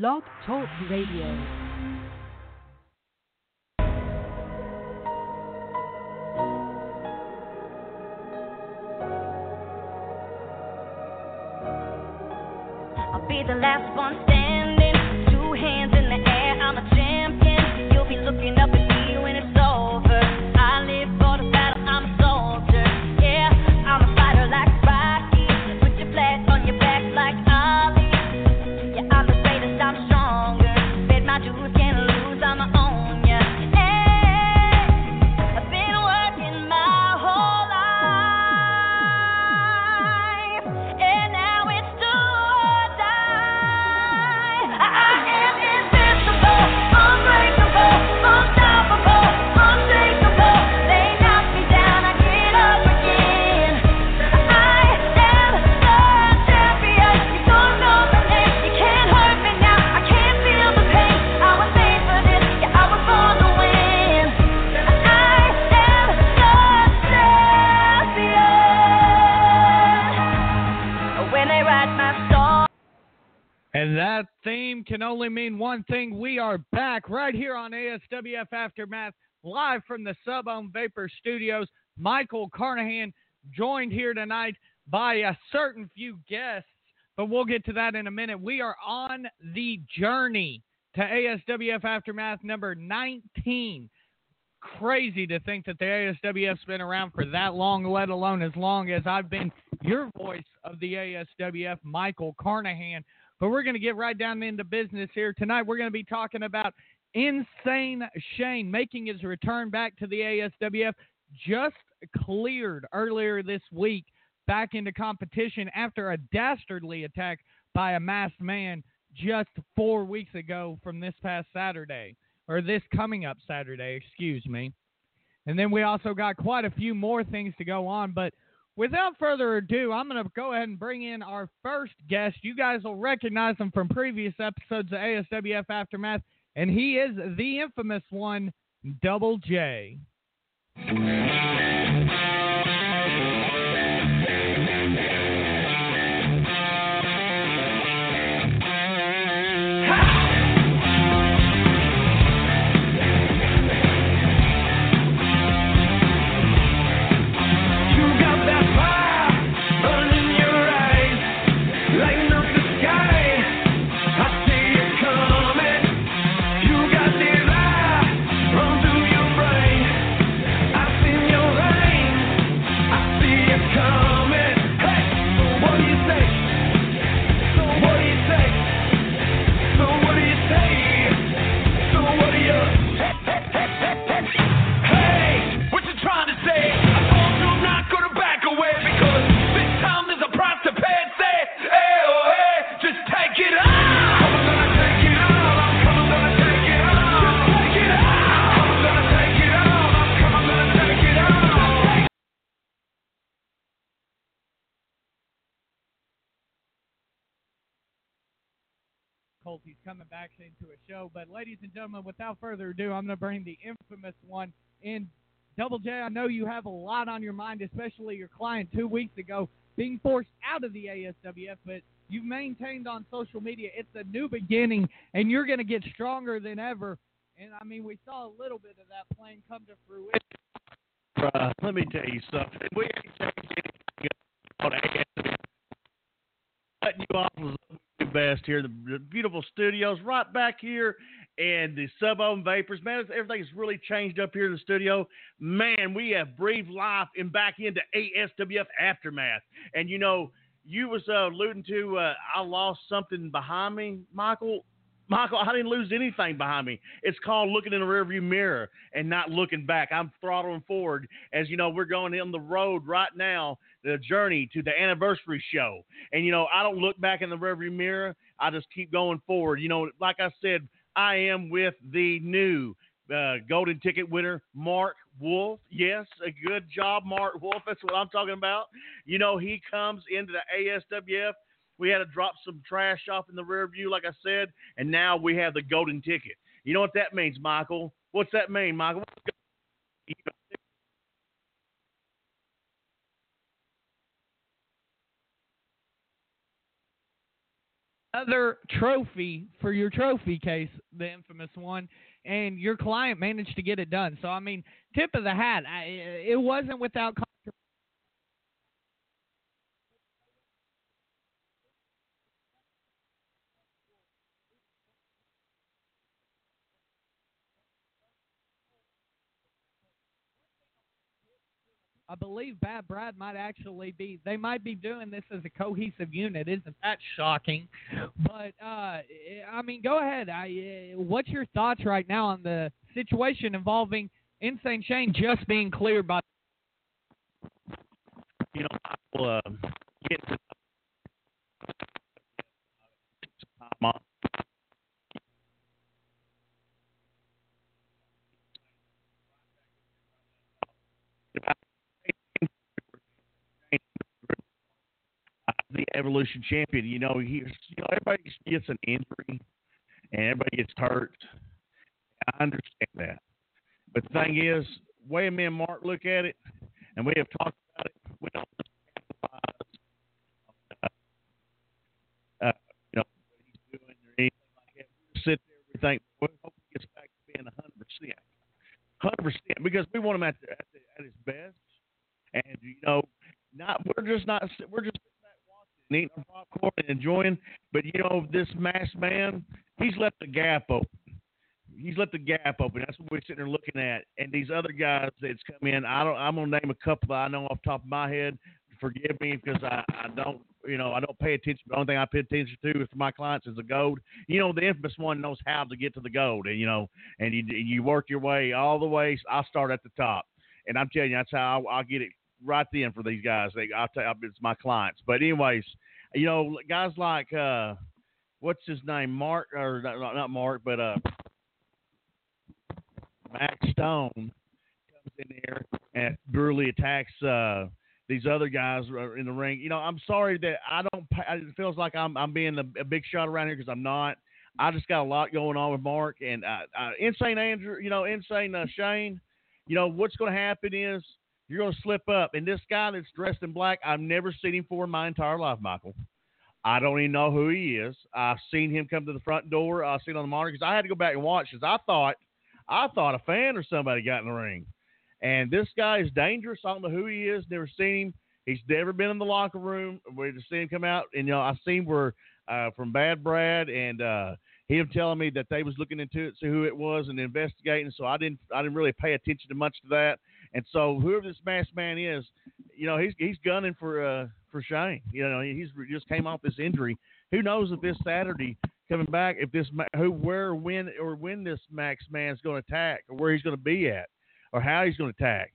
Blog Talk Radio. I'll be the last one standing. Two hands in the air, I'm a champion. You'll be looking up at me And that theme can only mean one thing. We are back right here on ASWF Aftermath, live from the Sub on Vapor Studios. Michael Carnahan joined here tonight by a certain few guests, but we'll get to that in a minute. We are on the journey to ASWF Aftermath number 19. Crazy to think that the ASWF's been around for that long, let alone as long as I've been your voice of the ASWF, Michael Carnahan. But we're going to get right down into business here. Tonight, we're going to be talking about Insane Shane making his return back to the ASWF. Just cleared earlier this week back into competition after a dastardly attack by a masked man just four weeks ago from this past Saturday, or this coming up Saturday, excuse me. And then we also got quite a few more things to go on, but without further ado, I'm going to go ahead and bring in our first guest. You guys will recognize him from previous episodes of ASWF Aftermath, and he is the infamous one, Double J. gentlemen, without further ado, I'm going to bring the infamous one in. Double J, I know you have a lot on your mind, especially your client two weeks ago being forced out of the ASWF, but you've maintained on social media it's a new beginning, and you're going to get stronger than ever. And, I mean, we saw a little bit of that plan come to fruition. Bruh, let me tell you something. We ain't anything on ASWF. Cutting you off best here. The beautiful studios right back here and the sub ohm vapors. Man, everything's really changed up here in the studio. Man, we have breathed life and back into ASWF aftermath. And you know, you was uh, alluding to uh, I lost something behind me, Michael. Michael, I didn't lose anything behind me. It's called looking in the rearview mirror and not looking back. I'm throttling forward. As you know, we're going in the road right now, the journey to the anniversary show. And, you know, I don't look back in the rearview mirror. I just keep going forward. You know, like I said, I am with the new uh, golden ticket winner, Mark Wolf. Yes, a good job, Mark Wolf. That's what I'm talking about. You know, he comes into the ASWF. We had to drop some trash off in the rear view, like I said, and now we have the golden ticket. You know what that means, Michael? What's that mean, Michael? Other trophy for your trophy case, the infamous one, and your client managed to get it done. So I mean, tip of the hat. I, it wasn't without. I believe Bad Brad might actually be. They might be doing this as a cohesive unit. Isn't that shocking? But uh, I mean, go ahead. I, uh, what's your thoughts right now on the situation involving Insane Shane just being cleared by? you know, I'll uh, get to time off. The evolution champion, you know, he, you know, everybody gets an injury and everybody gets hurt. I understand that, but the thing is, way me and Mark look at it, and we have talked about it. We don't uh, you know, what he's doing or anything like that. We sit there and think, well, hope he gets back to being 100%. 100% because we want him at, the, at, the, at his best. And, you know, not we're just not, we're just watching, eating our popcorn and enjoying. But, you know, this masked man, he's left the gap open. He's left the gap open. That's what we're sitting there looking at. And these other guys that's come in, I don't. I'm gonna name a couple that I know off the top of my head forgive me because I, I don't you know I don't pay attention. The only thing I pay attention to for my clients is the gold. You know the infamous one knows how to get to the gold, and you know and you you work your way all the way. I'll start at the top, and I'm telling you that's how I'll, I'll get it right then for these guys. They, I'll tell it's my clients. But anyways, you know guys like uh, what's his name Mark or not, not Mark but uh Max Stone comes in there and brutally attacks uh, these other guys in the ring. You know, I'm sorry that I don't. It feels like I'm I'm being a, a big shot around here because I'm not. I just got a lot going on with Mark and uh, uh, insane Andrew. You know, insane uh, Shane. You know what's going to happen is you're going to slip up, and this guy that's dressed in black, I've never seen him for in my entire life, Michael. I don't even know who he is. I've seen him come to the front door. I've seen on the monitor because I had to go back and watch because I thought, I thought a fan or somebody got in the ring. And this guy is dangerous. I don't know who he is. Never seen him. He's never been in the locker room. We just seen him come out, and you know I seen where uh, from Bad Brad and uh, him telling me that they was looking into it, see who it was, and investigating. So I didn't I didn't really pay attention to much to that. And so whoever this masked man is, you know he's he's gunning for uh for Shane. You know he's just came off this injury. Who knows if this Saturday coming back if this who where when or when this Max man's going to attack or where he's going to be at or how he's going to attack.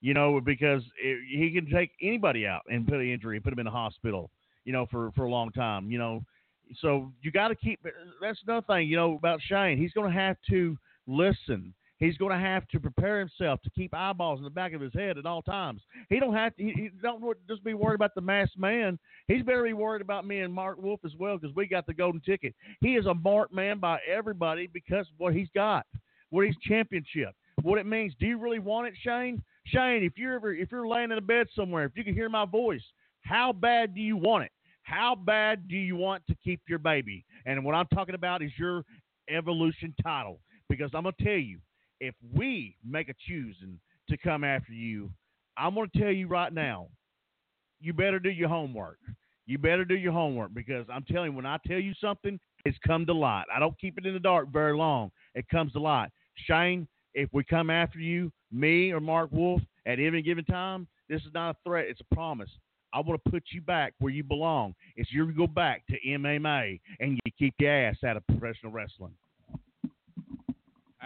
You know, because it, he can take anybody out and put an injury and put him in the hospital. You know, for for a long time. You know, so you got to keep. That's another thing. You know about Shane. He's going to have to listen. He's going to have to prepare himself to keep eyeballs in the back of his head at all times. He don't have to. He, he don't just be worried about the masked man. He's better be worried about me and Mark Wolf as well because we got the golden ticket. He is a marked man by everybody because what he's got, what he's championship, what it means. Do you really want it, Shane? Shane, if you're ever if you're laying in a bed somewhere, if you can hear my voice, how bad do you want it? How bad do you want to keep your baby? And what I'm talking about is your evolution title. Because I'm gonna tell you, if we make a choosing to come after you, I'm gonna tell you right now, you better do your homework. You better do your homework because I'm telling you, when I tell you something, it's come to light. I don't keep it in the dark very long. It comes to light. Shane, if we come after you, me or Mark Wolf, at any given time, this is not a threat. It's a promise. I want to put you back where you belong. It's you to go back to MMA and you keep your ass out of professional wrestling.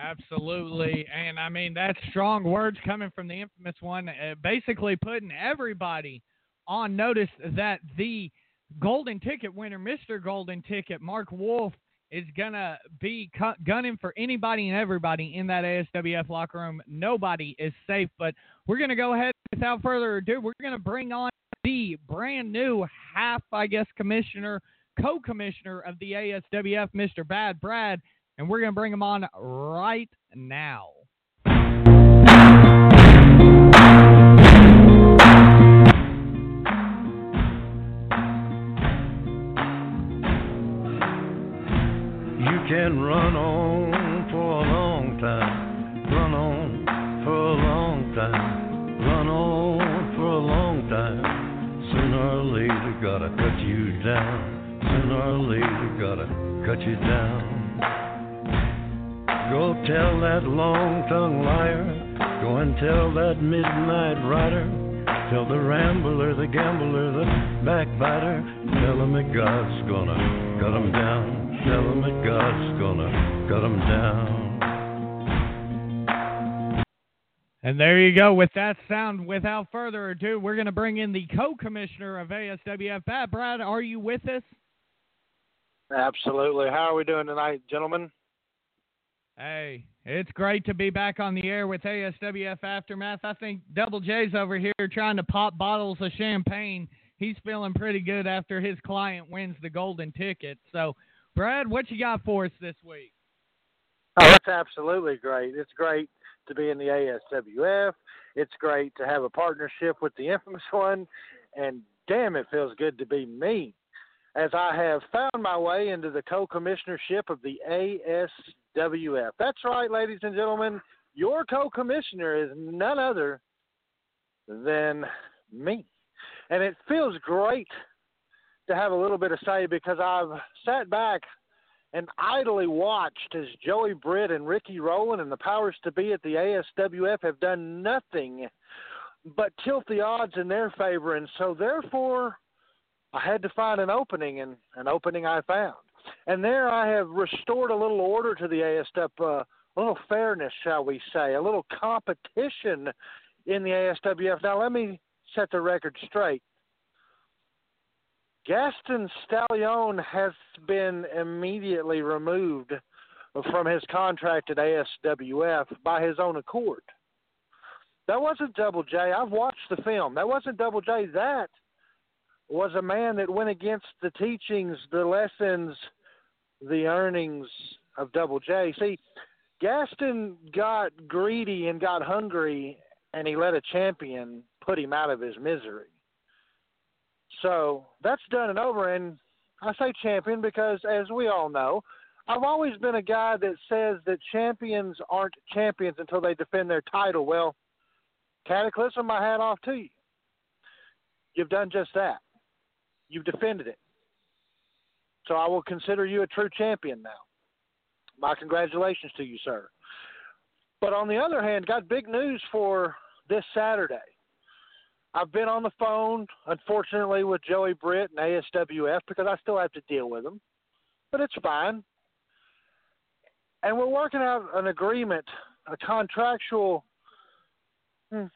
Absolutely, and I mean that's strong words coming from the infamous one, uh, basically putting everybody on notice that the golden ticket winner, Mr. Golden Ticket, Mark Wolf, is going to be cu- gunning for anybody and everybody in that ASWF locker room. Nobody is safe, but we're going to go ahead without further ado. We're going to bring on the brand new half, I guess, commissioner, co commissioner of the ASWF, Mr. Bad Brad, and we're going to bring him on right now. You can run on for a long time, run on for a long time, run on for a long time. Sooner or later, gotta cut you down. Sooner or later, gotta cut you down. Go tell that long tongued liar, go and tell that midnight rider. Tell the rambler, the gambler, the backbiter, tell him that God's gonna cut him down. Tell him that God's gonna cut him down. And there you go. With that sound, without further ado, we're going to bring in the co-commissioner of ASWF. Bad Brad, are you with us? Absolutely. How are we doing tonight, gentlemen? Hey, it's great to be back on the air with ASWF Aftermath. I think Double J's over here trying to pop bottles of champagne. He's feeling pretty good after his client wins the golden ticket. So, Brad, what you got for us this week? Oh, that's absolutely great. It's great to be in the ASWF. It's great to have a partnership with the infamous one. And damn, it feels good to be me as I have found my way into the co commissionership of the ASWF. That's right, ladies and gentlemen. Your co commissioner is none other than me. And it feels great to have a little bit of say because I've sat back and idly watched as Joey Britt and Ricky Rowland and the powers to be at the ASWF have done nothing but tilt the odds in their favor. And so, therefore, I had to find an opening, and an opening I found. And there I have restored a little order to the ASWF, uh, a little fairness, shall we say, a little competition in the ASWF. Now, let me set the record straight. Gaston Stallion has been immediately removed from his contract at ASWF by his own accord. That wasn't Double J. I've watched the film. That wasn't Double J. That was a man that went against the teachings, the lessons, the earnings of Double J. See, Gaston got greedy and got hungry, and he let a champion put him out of his misery. So that's done and over. And I say champion because, as we all know, I've always been a guy that says that champions aren't champions until they defend their title. Well, Cataclysm, my hat off to you. You've done just that. You've defended it. So I will consider you a true champion now. My congratulations to you, sir. But on the other hand, got big news for this Saturday. I've been on the phone, unfortunately, with Joey Britt and ASWF because I still have to deal with them, but it's fine. And we're working out an agreement, a contractual, hmm,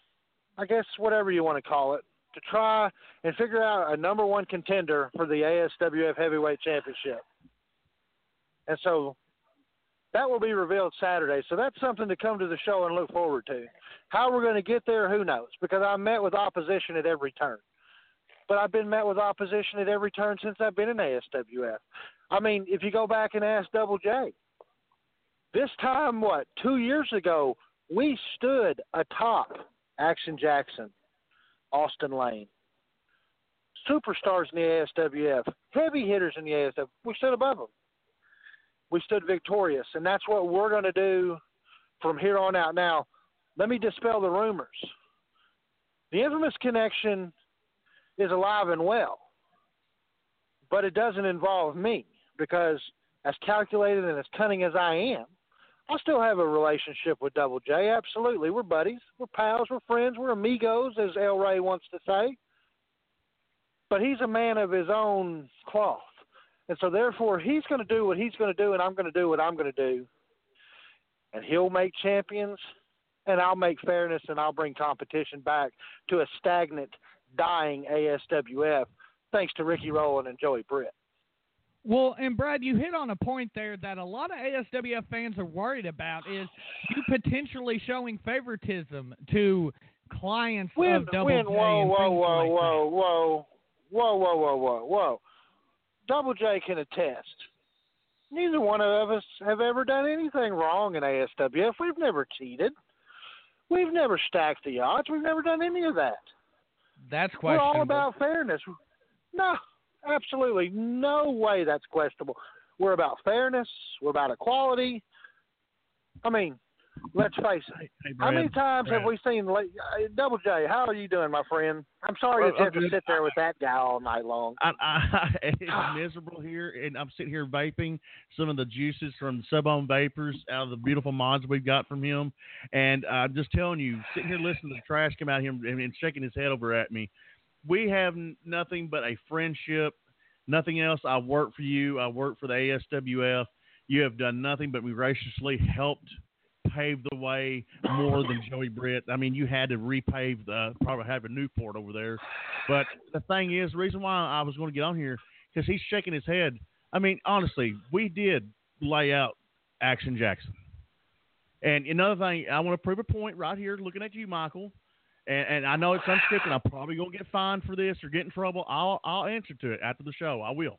I guess, whatever you want to call it, to try and figure out a number one contender for the ASWF Heavyweight Championship. And so that will be revealed Saturday. So that's something to come to the show and look forward to. How we're going to get there, who knows? Because I met with opposition at every turn. But I've been met with opposition at every turn since I've been in ASWF. I mean, if you go back and ask Double J, this time, what, two years ago, we stood atop Action Jackson, Austin Lane, superstars in the ASWF, heavy hitters in the ASWF. We stood above them. We stood victorious, and that's what we're going to do from here on out. Now, let me dispel the rumors. The infamous connection is alive and well, but it doesn't involve me because, as calculated and as cunning as I am, I still have a relationship with Double J. Absolutely. We're buddies. We're pals. We're friends. We're amigos, as El Ray wants to say. But he's a man of his own cloth. And so, therefore, he's going to do what he's going to do, and I'm going to do what I'm going to do. And he'll make champions, and I'll make fairness, and I'll bring competition back to a stagnant, dying ASWF. thanks to Ricky Rowland and Joey Britt. Well, and Brad, you hit on a point there that a lot of ASWF fans are worried about is you potentially showing favoritism to clients When, of Double when, J whoa, whoa, whoa, like whoa, whoa, whoa, whoa, whoa, whoa, whoa. Double J can attest. Neither one of us have ever done anything wrong in ASWF. We've never cheated. We've never stacked the odds. We've never done any of that. that. That's We're all about fairness. No, absolutely no way that's questionable. We're about fairness. We're about equality. I mean, let's face it. Hey, How many Brad, times have we seen uh, Double J? How are you doing, my friend? I'm sorry Well, you have I'm to sit there with that guy all night long. I, I, it's miserable here, and I'm sitting here vaping some of the juices from Sub-On Vapors out of the beautiful mods we've got from him. And I'm just telling you, sitting here listening to the trash come out here and, and shaking his head over at me. We have nothing but a friendship, nothing else. I work for you. I work for the ASWF. You have done nothing but graciously helped pave the way more than Joey Britt. I mean, you had to repave the probably have a Newport over there. But the thing is, the reason why I was going to get on here because he's shaking his head. I mean, honestly, we did lay out Action Jackson. And another thing, I want to prove a point right here, looking at you, Michael. And, and I know it's unscripted. I'm probably gonna get fined for this or get in trouble. I'll I'll answer to it after the show. I will.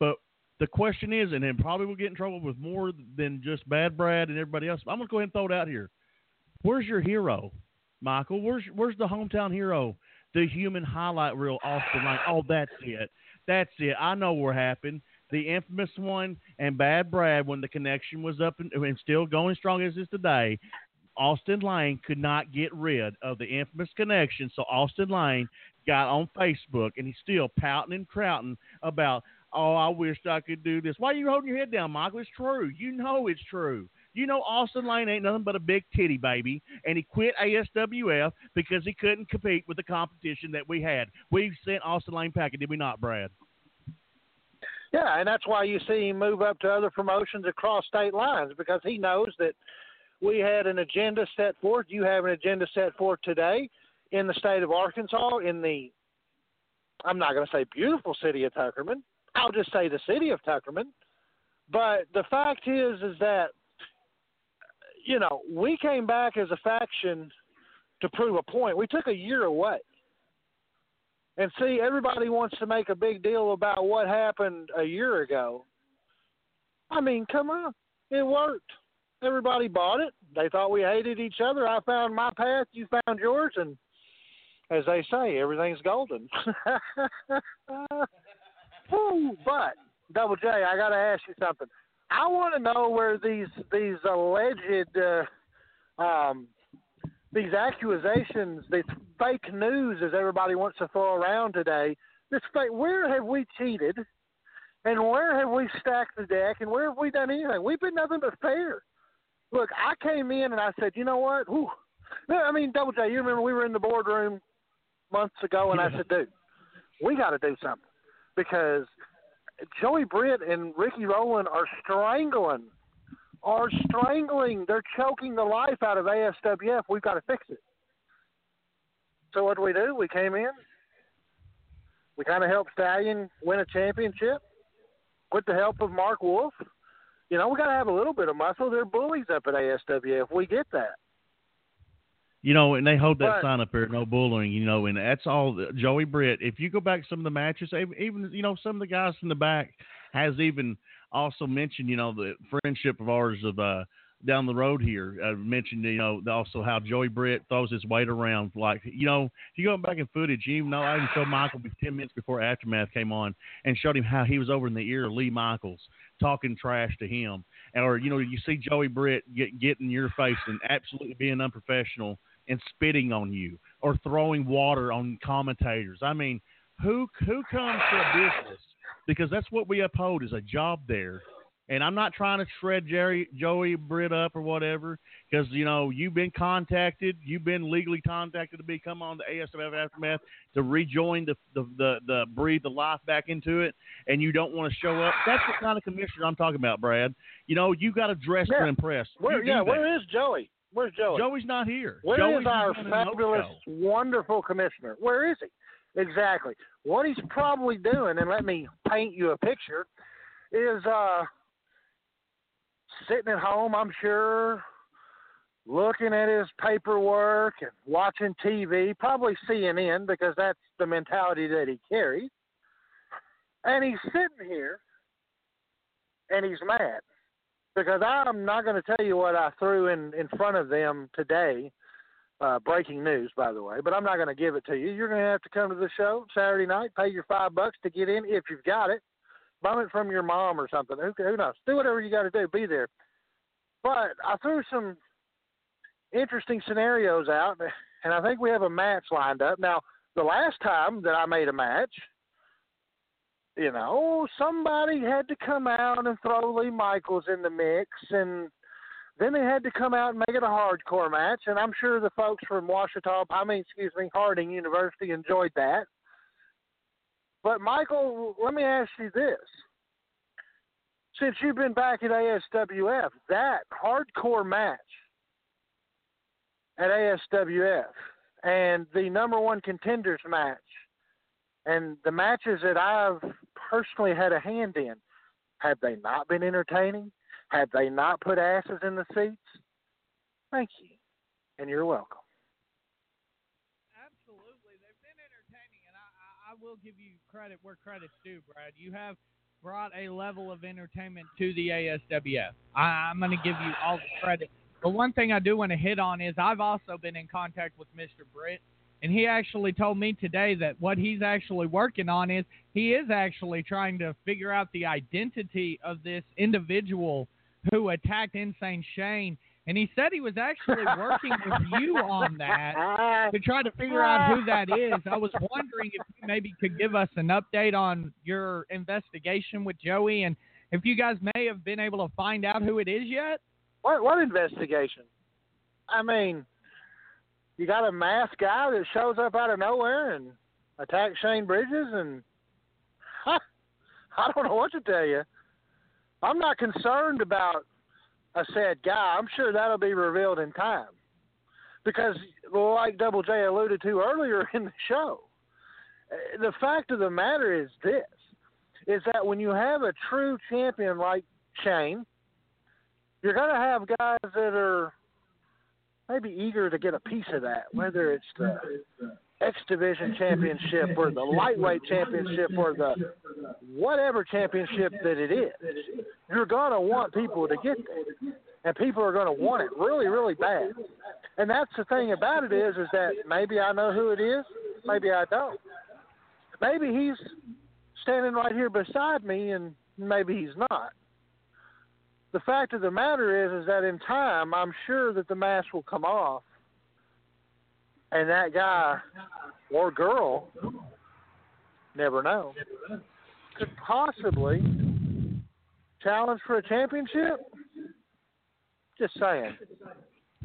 But the question is, and then probably we'll get in trouble with more than just Bad Brad and everybody else. I'm gonna go ahead and throw it out here. Where's your hero, Michael? Where's where's the hometown hero? The human highlight reel, Austin Lane. Oh, that's it. That's it. I know what happened. The infamous one and Bad Brad, when the connection was up and, and still going strong as is today, Austin Lane could not get rid of the infamous connection. So Austin Lane got on Facebook and he's still pouting and crowting about, oh, I wished I could do this. Why are you holding your head down, Michael? It's true. You know it's true. You know Austin Lane ain't nothing but a big titty baby, and he quit ASWF because he couldn't compete with the competition that we had. We sent Austin Lane packing, did we not, Brad? Yeah, and that's why you see him move up to other promotions across state lines because he knows that we had an agenda set forth. You have an agenda set forth today in the state of Arkansas, in the, I'm not going to say beautiful city of Tuckerman. I'll just say the city of Tuckerman. But the fact is, is that, you know, we came back as a faction to prove a point. We took a year away. And see, everybody wants to make a big deal about what happened a year ago. I mean, come on. It worked. Everybody bought it. They thought we hated each other. I found my path, you found yours, and as they say, everything's golden. But Double J, I got to ask you something. I want to know where these these alleged uh, um, these accusations, this fake news, as everybody wants to throw around today, this fake. Where have we cheated, and where have we stacked the deck, and where have we done anything? We've been nothing but fair. Look, I came in and I said, you know what? Whew. I mean, Double J, you remember we were in the boardroom months ago, and I said, dude, we got to do something because Joey Britt and Ricky Rowland are strangling, are strangling. They're choking the life out of ASWF. We've got to fix it. So what do we do? We came in. We kind of helped Stallion win a championship with the help of Mark Wolf. You know, we got to have a little bit of muscle. They're bullies up at ASWF We get that. You know, and they hold that But- sign up there, no bullying. You know, and that's all. Joey Britt. If you go back some of the matches, even- even you know some of the guys from the back has even also mentioned, you know, the friendship of ours of uh down the road here. I mentioned, you know, also how Joey Britt throws his weight around. Like, you know, if you go back in footage, you know I even showed Michael ten minutes before Aftermath came on and showed him how he was over in the ear of Lee Michaels talking trash to him, or you know, you see Joey Britt get get in your face and absolutely being unprofessional and spitting on you or throwing water on commentators. I mean, who who comes to a business because that's what we uphold is a job there. And I'm not trying to shred Jerry Joey Britt up or whatever because you know you've been contacted, you've been legally contacted to become on the ASWF aftermath to rejoin the the the, the breathe the life back into it, and you don't want to show up. That's the kind of commissioner I'm talking about, Brad. You know you got to dress to Yeah. impress. Where, yeah, that. where is Joey? Where's Joey? Joey's not here. Where is Joey's our fabulous, wonderful commissioner? Where is he? Exactly. What he's probably doing, and let me paint you a picture, is uh sitting at home, I'm sure, looking at his paperwork and watching TV, probably CNN because that's the mentality that he carries. And he's sitting here and he's mad because I'm not going to tell you what I threw in in front of them today. Uh, breaking news, by the way, but I'm not going to give it to you. You're going to have to come to the show Saturday night, pay your five bucks to get in if you've got it. Bum it from your mom or something. Who, who knows? Do whatever you got to do. Be there. But I threw some interesting scenarios out, and I think we have a match lined up. Now, the last time that I made a match, you know, somebody had to come out and throw Lee Michaels in the mix, and then they had to come out and make it a hardcore match. And I'm sure the folks from Ouachita, I mean, excuse me, Harding University enjoyed that. But Michael, let me ask you this: since you've been back at ASWF, that hardcore match at ASWF and the number one contenders match and the matches that I've personally had a hand in, have they not been entertaining? Have they not put asses in the seats? Thank you. And you're welcome. Absolutely, they've been entertaining, and I, I, I will give you credit where credit's due, Brad. You have brought a level of entertainment to the ASWF. I, I'm going to give you all the credit. But one thing I do want to hit on is I've also been in contact with Mr. Britt, and he actually told me today that what he's actually working on is he is actually trying to figure out the identity of this individual who attacked Insane Shane. And he said he was actually working with you on that to try to figure out who that is. I was wondering if you maybe could give us an update on your investigation with Joey and if you guys may have been able to find out who it is yet. What what investigation? I mean, you got a masked guy that shows up out of nowhere and attacks Shane Bridges, and I don't know what to tell you. I'm not concerned about a said guy. I'm sure that'll be revealed in time, because like Double J alluded to earlier in the show, eh, the fact of the matter is this: is that when you have a true champion like Shane, you're going to have guys that are maybe eager to get a piece of that, whether it's the X Division championship or the lightweight championship or the whatever championship that it is. You're going to want people to get there, and people are going to want it really, really bad. And that's the thing about it is, is that maybe I know who it is, maybe I don't. Maybe he's standing right here beside me, and maybe he's not the fact of the matter is is that in time I'm sure that the mask will come off and that guy or girl never know could possibly challenge for a championship. Just saying.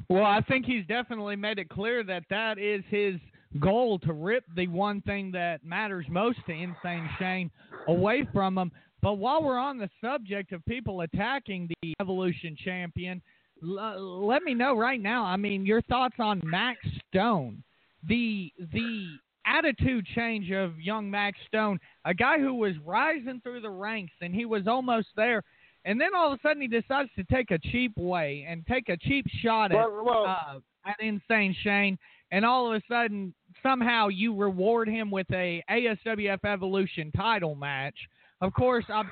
Well, I think he's definitely made it clear that that is his goal to rip the one thing that matters most to Insane Shane away from him. But while we're on the subject of people attacking the Evolution champion, l- let me know right now. I mean, your thoughts on Max Stone, the the attitude change of young Max Stone, a guy who was rising through the ranks and he was almost there, and then all of a sudden he decides to take a cheap way and take a cheap shot at Well, well- uh, at Insane Shane, and all of a sudden somehow you reward him with a ASWF Evolution title match. Of course, I'm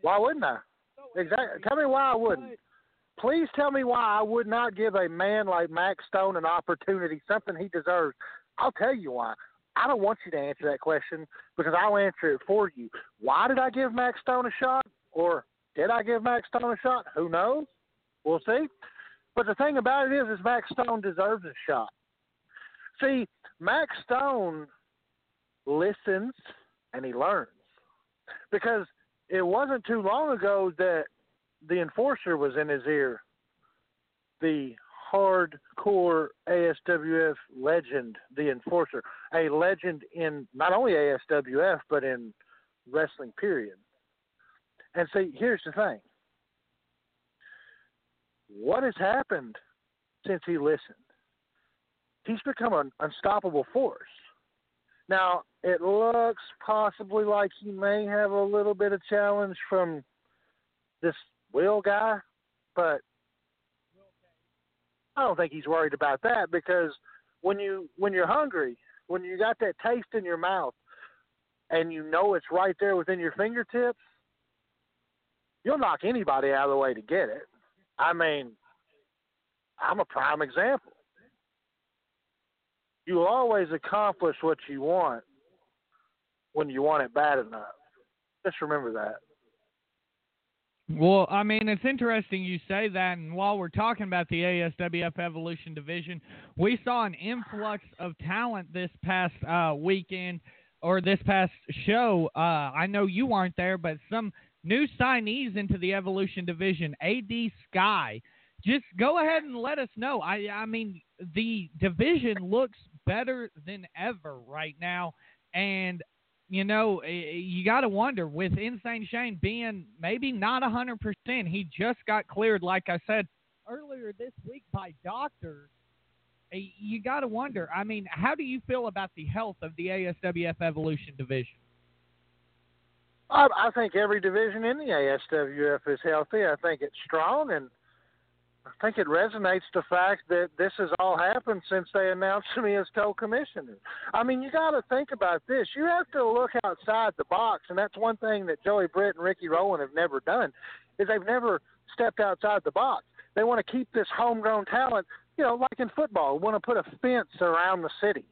Why wouldn't I? Exactly. Tell me why I wouldn't. Please tell me why I would not give a man like Max Stone an opportunity, something he deserves. I'll tell you why. I don't want you to answer that question because I'll answer it for you. Why did I give Max Stone a shot? Or did I give Max Stone a shot? Who knows? We'll see. But the thing about it is, is Max Stone deserves a shot. See, Max Stone listens and he learns because it wasn't too long ago that the enforcer was in his ear. The hardcore ASWF legend, the enforcer, a legend in not only ASWF but in wrestling period. And see, here's the thing. What has happened since he listened? he's become an unstoppable force. Now, it looks possibly like he may have a little bit of challenge from this Will guy, but I don't think he's worried about that because when you when you're hungry, when you got that taste in your mouth and you know it's right there within your fingertips, you'll knock anybody out of the way to get it. I mean, I'm a prime example. You always accomplish what you want when you want it bad enough. Just remember that. Well, I mean, it's interesting you say that. And while we're talking about the ASWF Evolution Division, we saw an influx of talent this past uh, weekend or this past show. Uh, I know you weren't there, but some new signees into the Evolution Division. AD Sky. Just go ahead and let us know. I, I mean, the division looks better than ever right now, and you know, eh, you got to wonder with Insane Shane being maybe not 100%, he just got cleared, like I said earlier this week, by doctors. Eh, You got to wonder. I mean, how do you feel about the health of the ASWF Evolution division? I, I think every division in the ASWF is healthy. I think it's strong, and I think it resonates the fact that this has all happened since they announced me as co-commissioner. I mean, you got to think about this. You have to look outside the box, and that's one thing that Joey Britt and Ricky Rowland have never done, is they've never stepped outside the box. They want to keep this homegrown talent, you know, like in football, want to put a fence around the city,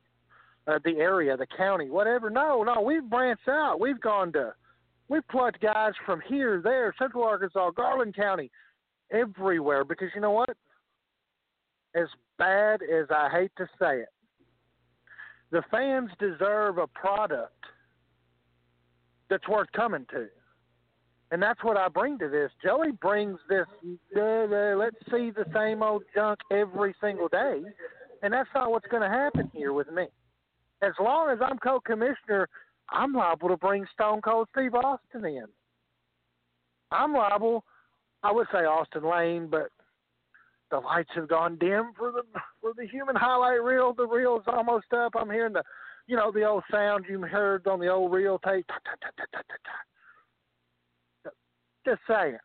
uh, the area, the county, whatever. No, no, we've branched out. We've gone to, we've plucked guys from here, there, Central Arkansas, Garland County, everywhere. Because you know what? As bad as I hate to say it, the fans deserve a product that's worth coming to. And that's what I bring to this. Joey brings this, uh, uh, let's see the same old junk every single day. And that's not what's going to happen here with me. As long as I'm co commissioner, I'm liable to bring Stone Cold Steve Austin in. I'm liable, I would say Austin Lane, but the lights have gone dim for the for the human highlight reel. The reel's almost up. I'm hearing the, you know, the old sound you heard on the old reel tape. Ta, ta, ta, ta, ta, ta, ta. Just saying.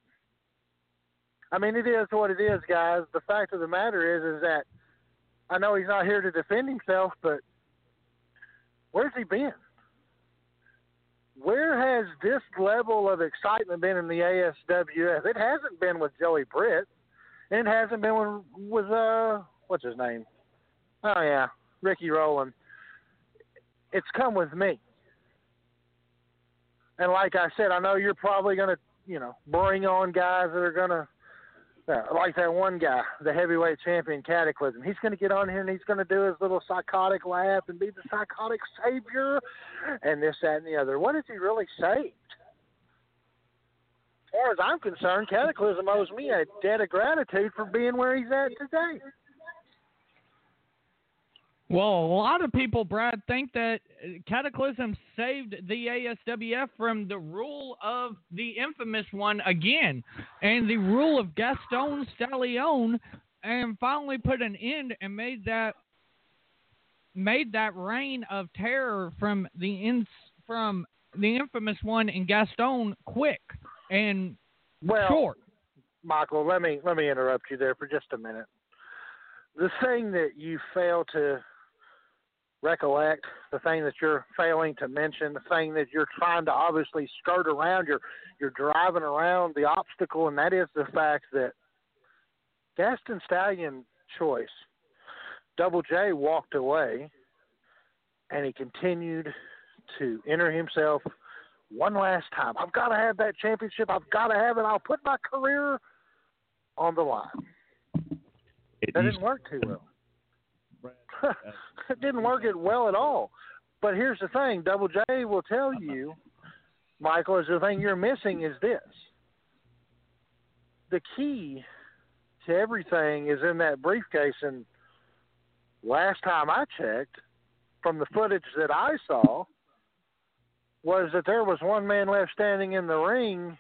I mean, it is what it is, guys. The fact of the matter is, is that I know he's not here to defend himself, but where's he been? Where has this level of excitement been in the ASWF? It hasn't been with Joey Britt, and it hasn't been with, with uh, what's his name? Oh yeah, Ricky Rowland. It's come with me. And like I said, I know you're probably to, you know, bring on guys that are going uh, like that one guy, the heavyweight champion Cataclysm. He's going to get on here and he's going to do his little psychotic laugh and be the psychotic savior and this, that, and the other. What has he really saved? As far as I'm concerned, Cataclysm owes me a debt of gratitude for being where he's at today. Well, a lot of people, Brad, think that uh, Cataclysm saved the ASWF from the rule of the infamous one again, and the rule of Gaston Stallion, and finally put an end and made that made that reign of terror from the ins from the infamous one in Gaston quick and Well, short. Michael, let me let me interrupt you there for just a minute. The thing that you fail to recollect, the thing that you're failing to mention, the thing that you're trying to obviously skirt around, you're you're driving around the obstacle, and that is the fact that Gaston Stallion choice, Double J walked away, and he continued to enter himself one last time. I've got to have that championship. I've got to have it. I'll put my career on the line. It That didn't work too well. It didn't work it well at all. But here's the thing: Double J will tell you, Michael, is the thing you're missing is this: the key to everything is in that briefcase. And last time I checked, from the footage that I saw, was that there was one man left standing in the ring,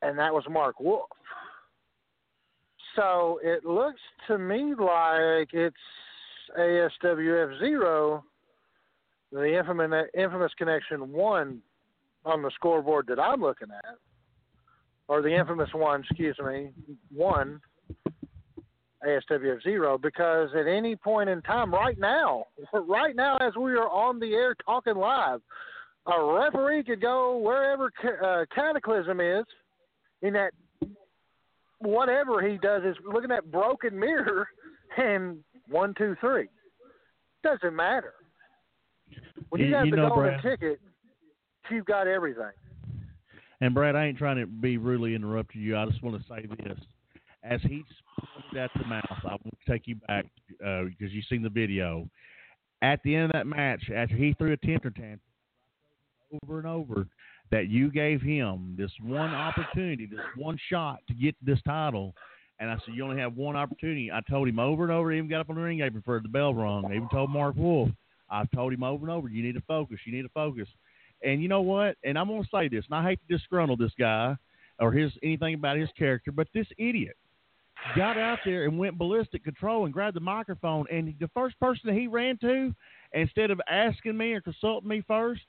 and that was Mark Wolf. So it looks to me like it's ASWF zero, the infamous infamous connection one on the scoreboard that I'm looking at, or the infamous one, excuse me, one ASWF zero, because at any point in time, right now, right now as we are on the air talking live, a referee could go wherever uh, Cataclysm is in that whatever he does is looking at broken mirror and one, two, three. Doesn't matter. When you, You- have you the know, golden Brad- ticket, you've got everything. And Brad, I ain't trying to be rudely interrupting you. I just want to say this: as he's at the mouth, I will take you back uh, because you've seen the video. At the end of that match, after he threw a temper tantrum over and over, that you gave him this one opportunity, this one shot to get this title. And I said, you only have one opportunity. I told him over and over. He even got up on the ring apron for the bell rung. I even told Mark Wolf. I've told him over and over. You need to focus. You need to focus. And you know what? And I'm going to say this, and I hate to disgruntle this guy or his anything about his character, but this idiot got out there and went ballistic control and grabbed the microphone. And the first person that he ran to, instead of asking me or consulting me first,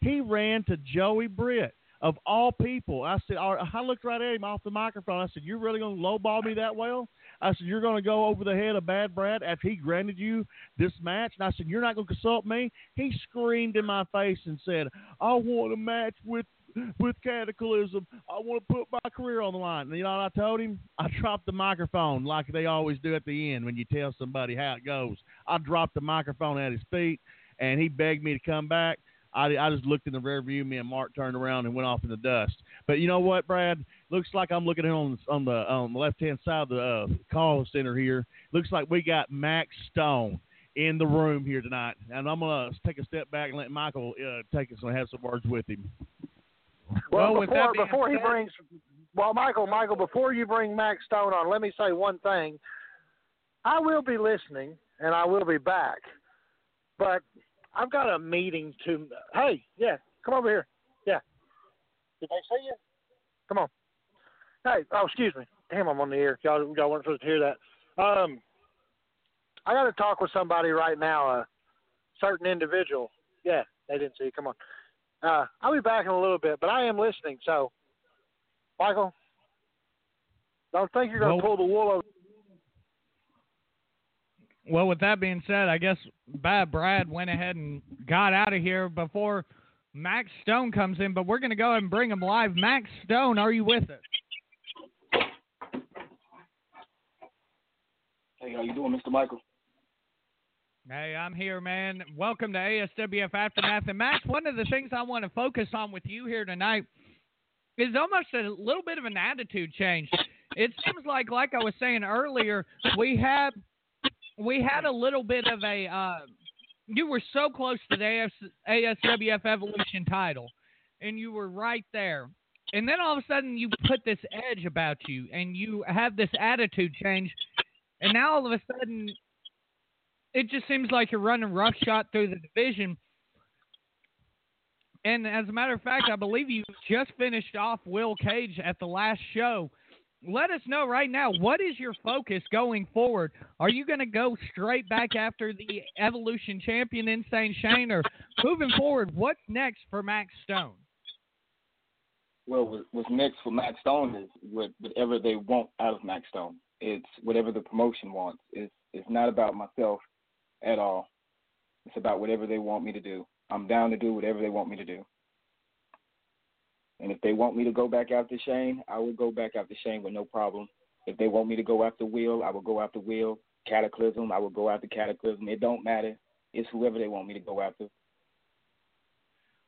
he ran to Joey Britt. Of all people, I said, I looked right at him off the microphone. I said, "You're really going to lowball me that well?" I said, "You're going to go over the head of Bad Brad after he granted you this match?" And I said, "You're not going to consult me?" He screamed in my face and said, "I want a match with with Cataclysm. I want to put my career on the line." And you know what I told him? I dropped the microphone like they always do at the end when you tell somebody how it goes. I dropped the microphone at his feet, and he begged me to come back. I, I just looked in the rear view. Me and Mark turned around and went off in the dust. But you know what, Brad? Looks like I'm looking at on on the on the left hand side of the uh, call center here. Looks like we got Max Stone in the room here tonight, and I'm gonna take a step back and let Michael uh, take us and have some words with him. Well, Well, before before he brings, well, Michael, Michael, before you bring Max Stone on, let me say one thing. I will be listening and I will be back, but I've got a meeting to. Hey, yeah, come over here. Yeah, did they see you? Come on. Hey, oh, excuse me. Damn, I'm on the air. Y'all, y'all weren't supposed to hear that. Um, I got to talk with somebody right now. A certain individual. Yeah, they didn't see. you. Come on. Uh, I'll be back in a little bit, but I am listening. So, Michael, don't think you're going to Well- pull the wool over. Well, with that being said, I guess Bad Brad went ahead and got out of here before Max Stone comes in, but we're going to go ahead and bring him live. Max Stone, are you with us? Hey, how you doing, Mr. Michael? Hey, I'm here, man. Welcome to ASWF Aftermath. And Max, one of the things I want to focus on with you here tonight is almost a little bit of an attitude change. It seems like, like I was saying earlier, we had we had a little bit of a. Uh, you were so close to the AS, ASWF Evolution title, and you were right there. And then all of a sudden, you put this edge about you, and you have this attitude change. And now all of a sudden, it just seems like you're running roughshod through the division. And as a matter of fact, I believe you just finished off Will Cage at the last show. Let us know right now what is your focus going forward? Are you going to go straight back after the Evolution champion, Insane Shane, or moving forward? What's next for Max Stone? Well, what's next for Max Stone is whatever they want out of Max Stone. It's whatever the promotion wants. It's it's not about myself at all. It's about whatever they want me to do. I'm down to do whatever they want me to do. And if they want me to go back after Shane, I will go back after Shane with no problem. If they want me to go after Will, I will go after Will. Cataclysm, I will go after Cataclysm. It don't matter. It's whoever they want me to go after.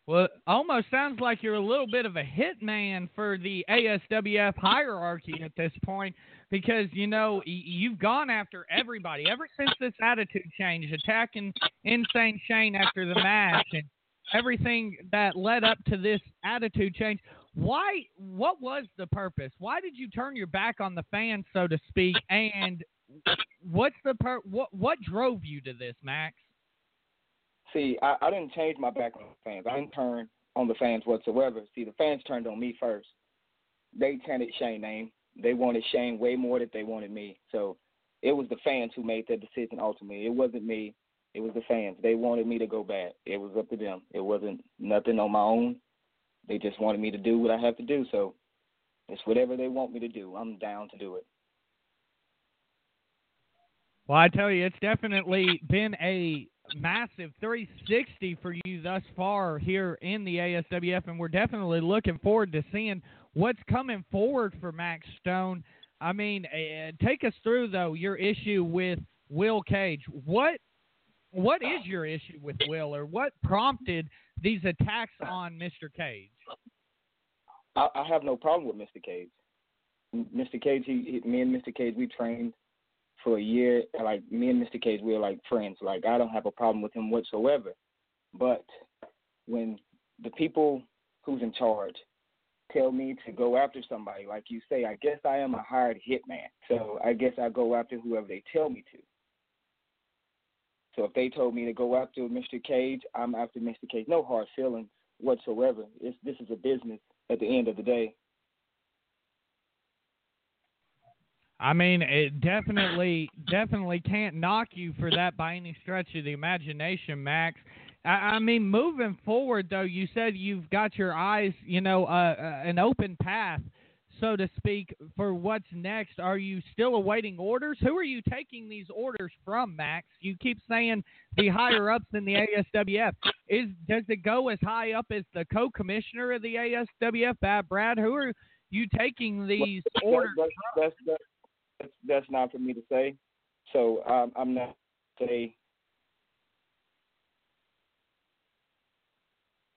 Well, almost sounds like you're a little bit of a hitman for the ASWF hierarchy at this point because, you know, you've gone after everybody ever since this attitude change, attacking Insane Shane after the match and everything that led up to this attitude change. Why, what was the purpose? Why did you turn your back on the fans, so to speak? And what's the per, what, what drove you to this, Max? See, I, I didn't change my back on the fans. I didn't turn on the fans whatsoever. See, the fans turned on me first. They chanted Shane name. They wanted Shane way more than they wanted me. So it was the fans who made that decision ultimately. It wasn't me. It was the fans. They wanted me to go back. It was up to them. It wasn't nothing on my own. They just wanted me to do what I have to do. So it's whatever they want me to do. I'm down to do it. Well, I tell you, it's definitely been a massive 360 for you thus far here in the ASWF, and we're definitely looking forward to seeing what's coming forward for Max Stone. I mean, uh, take us through though your issue with Will Cage. What what is your issue with Will, or what prompted these attacks on Mr. Cage? I, I have no problem with Mr. Cage. Mr. Cage, he, he, me and Mr. Cage, we trained for a year. Like me and Mr. Cage, we are like friends. Like I don't have a problem with him whatsoever. But when the people who's in charge tell me to go after somebody, like you say, I guess I am a hired hitman. So I guess I go after whoever they tell me to. So if they told me to go after Mr. Cage, I'm after Mr. Cage. No hard feelings whatsoever. It's, this is a business at the end of the day. I mean, it definitely, definitely can't knock you for that by any stretch of the imagination, Max. I, mean, moving forward, though, you said you've got your eyes, you know, uh, uh, an open path, so to speak, for what's next. Are you still awaiting orders? Who are you taking these orders from, Max? You keep saying the higher ups in the ASWF. Is does it go as high up as the co-commissioner of the ASWF, Bad Brad? Who are you taking these Well, orders? That's, that's, that's, that's, that's not for me to say. So um, I'm not say.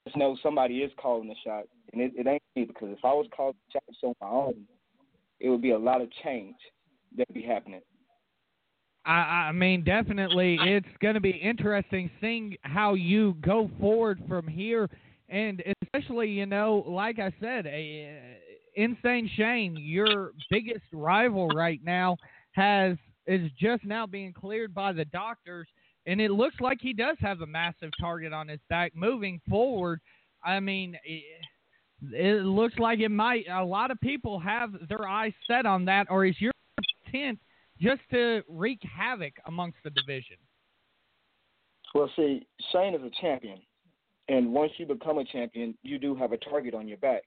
Just know somebody is calling the shot, and it, it ain't me because if I was calling shots on my own, it would be a lot of change that'd be happening. I, I mean, definitely, it's going to be interesting seeing how you go forward from here, and especially, you know, like I said, a, uh, Insane Shane, your biggest rival right now, has is just now being cleared by the doctors, and it looks like he does have a massive target on his back moving forward. I mean. It, it looks like it might. A lot of people have their eyes set on that, or is your intent just to wreak havoc amongst the division? Well, see, Shane is a champion, and once you become a champion, you do have a target on your back.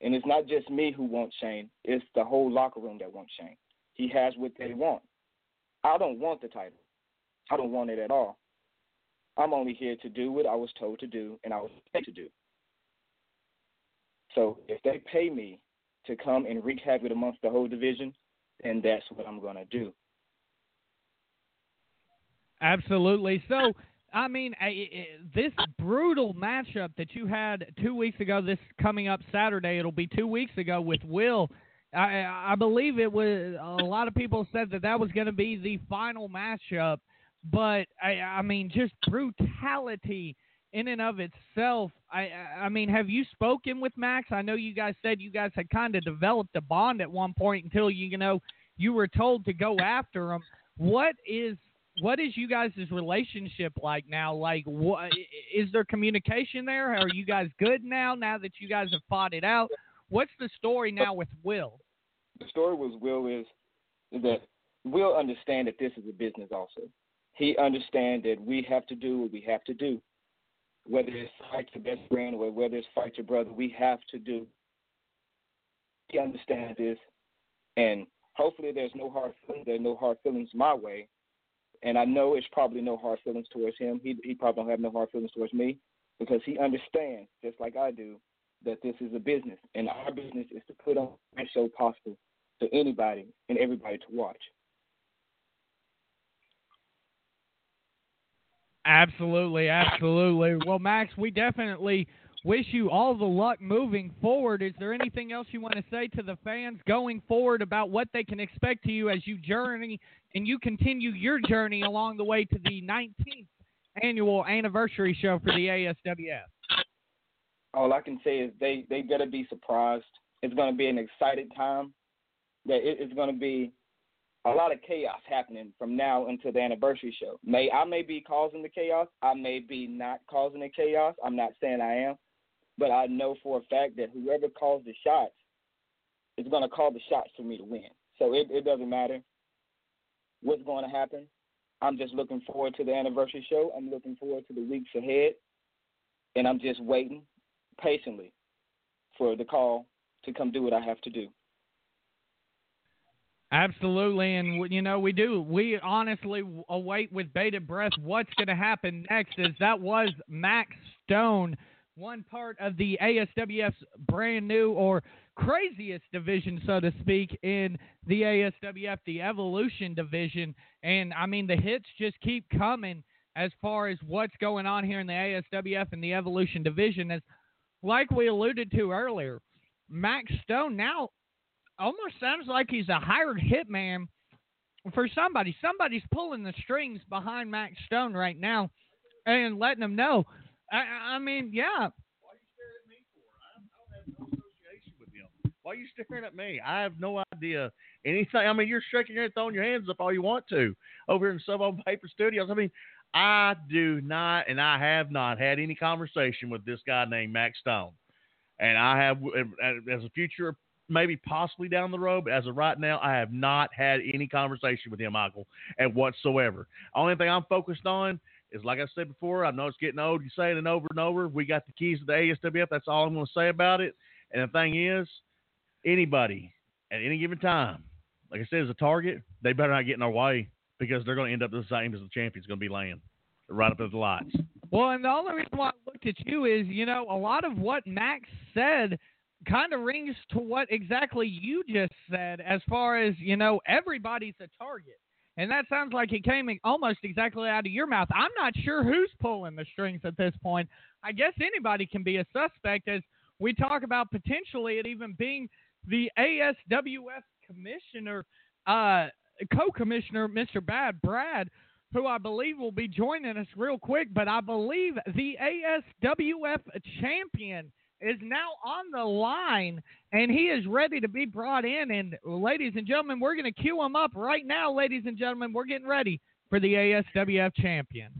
And it's not just me who wants Shane; it's the whole locker room that wants Shane. He has what they want. I don't want the title. I don't want it at all. I'm only here to do what I was told to do, and I was paid to do. So if they pay me to come and wreak havoc amongst the whole division, then that's what I'm going to do. Absolutely. So, I mean, this brutal matchup that you had two weeks ago, this coming up Saturday, it'll be two weeks ago with Will. I, I believe it was a lot of people said that that was going to be the final matchup, but I, I mean, just brutality in and of itself. I, I mean, have you spoken with Max? I know you guys said you guys had kind of developed a bond at one point until you, you know you were told to go after him. What is what is you guys' relationship like now? Like, what is there communication there? Are you guys good now? Now that you guys have fought it out, what's the story now with Will? The story with Will is, that Will understand that this is a business also. He understands that we have to do what we have to do. Whether it's fight your best friend or whether it's fight your brother, we have to do. He understands this, and hopefully there's no hard feelings. There's no hard feelings my way, and I know it's probably no hard feelings towards him. He he probably don't have no hard feelings towards me because he understands just like I do that this is a business, and our business is to put on the best show possible to anybody and everybody to watch. Absolutely, absolutely. Well, Max, we definitely wish you all the luck moving forward. Is there anything else you want to say to the fans going forward about what they can expect to you as you journey and you continue your journey along the way to the 19th annual anniversary show for the ASWF? All I can say is they they better be surprised. It's going to be an excited time. That it, it's going to be a lot of chaos happening from now until the anniversary show. May I may be causing the chaos. I may be not causing the chaos. I'm not saying I am, but I know for a fact that whoever calls the shots is going to call the shots for me to win. So it, it doesn't matter what's going to happen. I'm just looking forward to the anniversary show. I'm looking forward to the weeks ahead, and I'm just waiting patiently for the call to come do what I have to do. Absolutely, and you know we do. We honestly await with bated breath what's going to happen next. As that was Max Stone, one part of the ASWF's brand new or craziest division, so to speak, in the ASWF, the Evolution division. And I mean, the hits just keep coming as far as what's going on here in the ASWF and the Evolution division. As like we alluded to earlier, Max Stone now almost sounds like he's a hired hitman for somebody. Somebody's pulling the strings behind Max Stone right now and letting him know. I, I mean, yeah. Why are you staring at me? For? I have no association with him. Why are you staring at me? I have no idea anything. I mean, you're shaking your throwing your hands up all you want to over in Sub Ohm Vapor Studios. I mean, I do not, and I have not had any conversation with this guy named Max Stone. And I have, as a future, maybe possibly down the road, but as of right now, I have not had any conversation with him, Michael, and whatsoever. Only thing I'm focused on is, like I said before, I know it's getting old. You say it over and over. We got the keys to the ASWF. That's all I'm going to say about it. And the thing is, anybody at any given time, like I said, as a target, they better not get in our way because they're going to end up the same as the champion's going to be laying right up at the lights. Well, and the only reason why I looked at you is, you know, a lot of what Max said kind of rings to what exactly you just said as far as, you know, everybody's a target. And that sounds like it came almost exactly out of your mouth. I'm not sure who's pulling the strings at this point. I guess anybody can be a suspect as we talk about potentially it even being the ASWF commissioner, uh, co-commissioner, Mr. Bad Brad, who I believe will be joining us real quick. But I believe the ASWF champion is now on the line and he is ready to be brought in. And ladies and gentlemen, we're going to cue him up right now. Ladies and gentlemen, we're getting ready for the ASWF champion.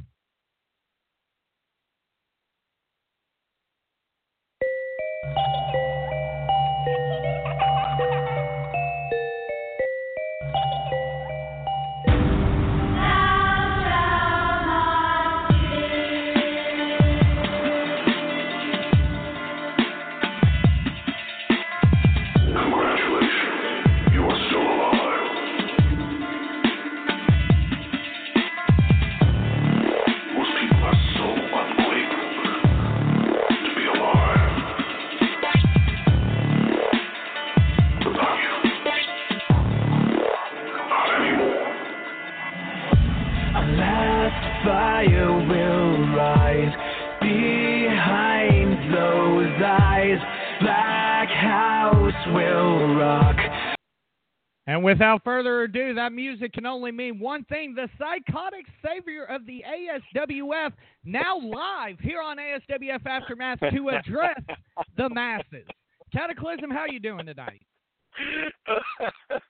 And without further ado, that music can only mean one thing. The psychotic savior of the ASWF now live here on ASWF Aftermath to address the masses. Cataclysm, how you doing tonight?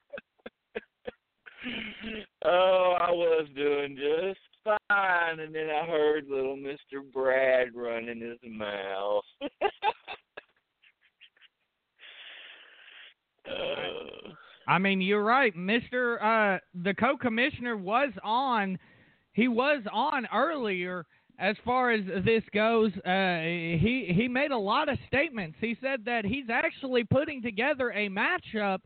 oh, I was doing just fine, and then I heard little Mister Brad running his mouth. uh, I mean, you're right. Mr. Uh, the co-commissioner was on. He was on earlier. As far as this goes, uh, he he made a lot of statements. He said that he's actually putting together a matchup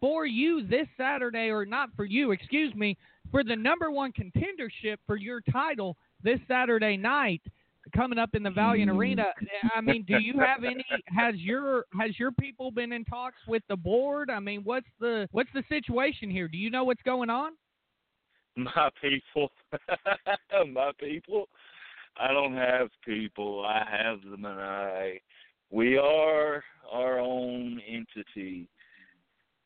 for you this Saturday, or not for you, excuse me, for the number one contendership for your title this Saturday night coming up in the Valiant Arena. I mean, do you have any? Has your has your people been in talks with the board? I mean, what's the what's the situation here? Do you know what's going on? my people, my people. I don't have people. I have them, and I. We are our own entity.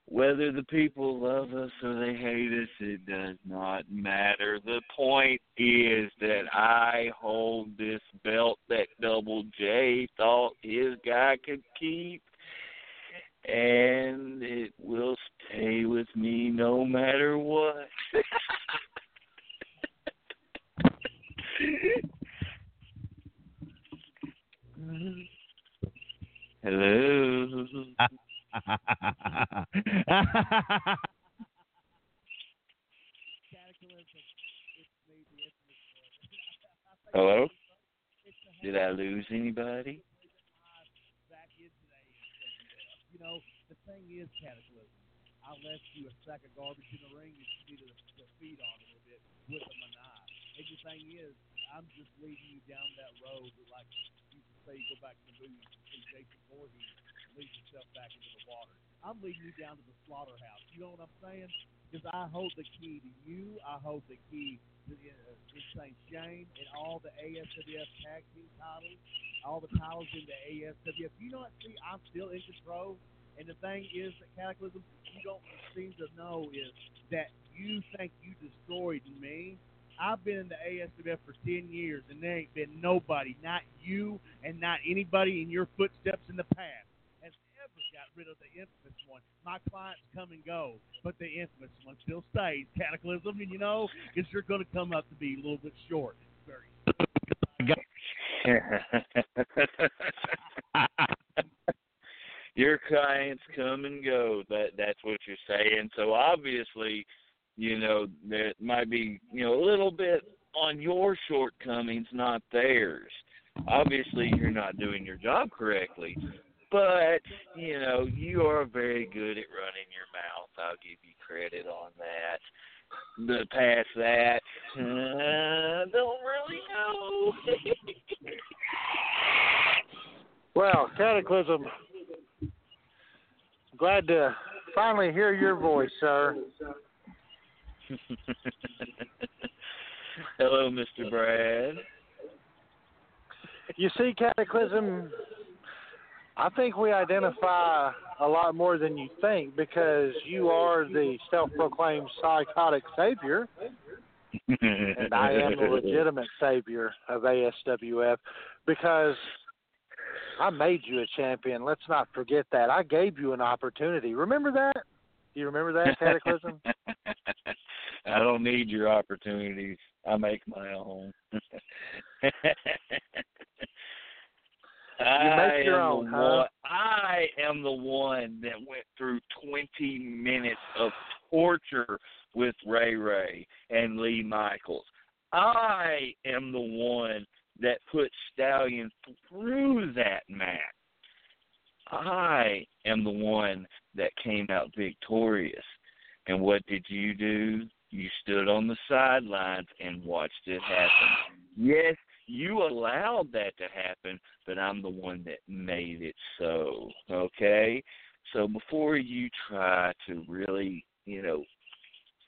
Whether the people love us or they hate us, it does not matter. The point is that I hold this belt that Double J thought his guy could keep, and it will stay with me no matter what. Hello. Hello? Did I lose anybody? You know, the thing is, Cataclysm. I left you a sack of garbage in the ring that you needed to feed on a bit with a knife. And the thing is, I'm just leading you down that road, like you can say, you go back to the movies and Jason Voorhees lead yourself back into the water. I'm leading you down to the slaughterhouse. You know what I'm saying? Because I hold the key to you. I hold the key to uh, Insane Shane and all the ASWF tag team titles, all the titles in the ASWF. You know what? See, I'm still in control. And the thing is that Cataclysm, you don't seem to know is that you think you destroyed me. I've been in the ASWF for 10 years, and there ain't been nobody, not you and not anybody in your footsteps in the past, rid of the infamous one. My clients come and go, but the infamous one still stays, Cataclysm, and you know, because you're going to come up to be a little bit short. Very Your clients come and go. That that's what you're saying. So obviously, you know, there might be, you know, a little bit on your shortcomings, not theirs. Obviously, you're not doing your job correctly, but you know, you are very good at running your mouth. I'll give you credit on that. But past that, uh, don't really know. Well, Cataclysm, glad to finally hear your voice, sir. Hello, Mr. Brad. You see, Cataclysm, I think we identify a lot more than you think because you are the self proclaimed psychotic savior, and I am the legitimate savior of ASWF because I made you a champion. Let's not forget that. I gave you an opportunity. Remember that? Do you remember that, Cataclysm? I don't need your opportunities. I make my own. I your am own, the huh? one, I am the one that went through 20 minutes of torture with Ray Ray and Lee Michaels. I am the one that put Stallion through that match. I am the one that came out victorious. And what did you do? You stood on the sidelines and watched it happen. Yes, you allowed that to happen, but I'm the one that made it so. Okay? So before you try to really, you know,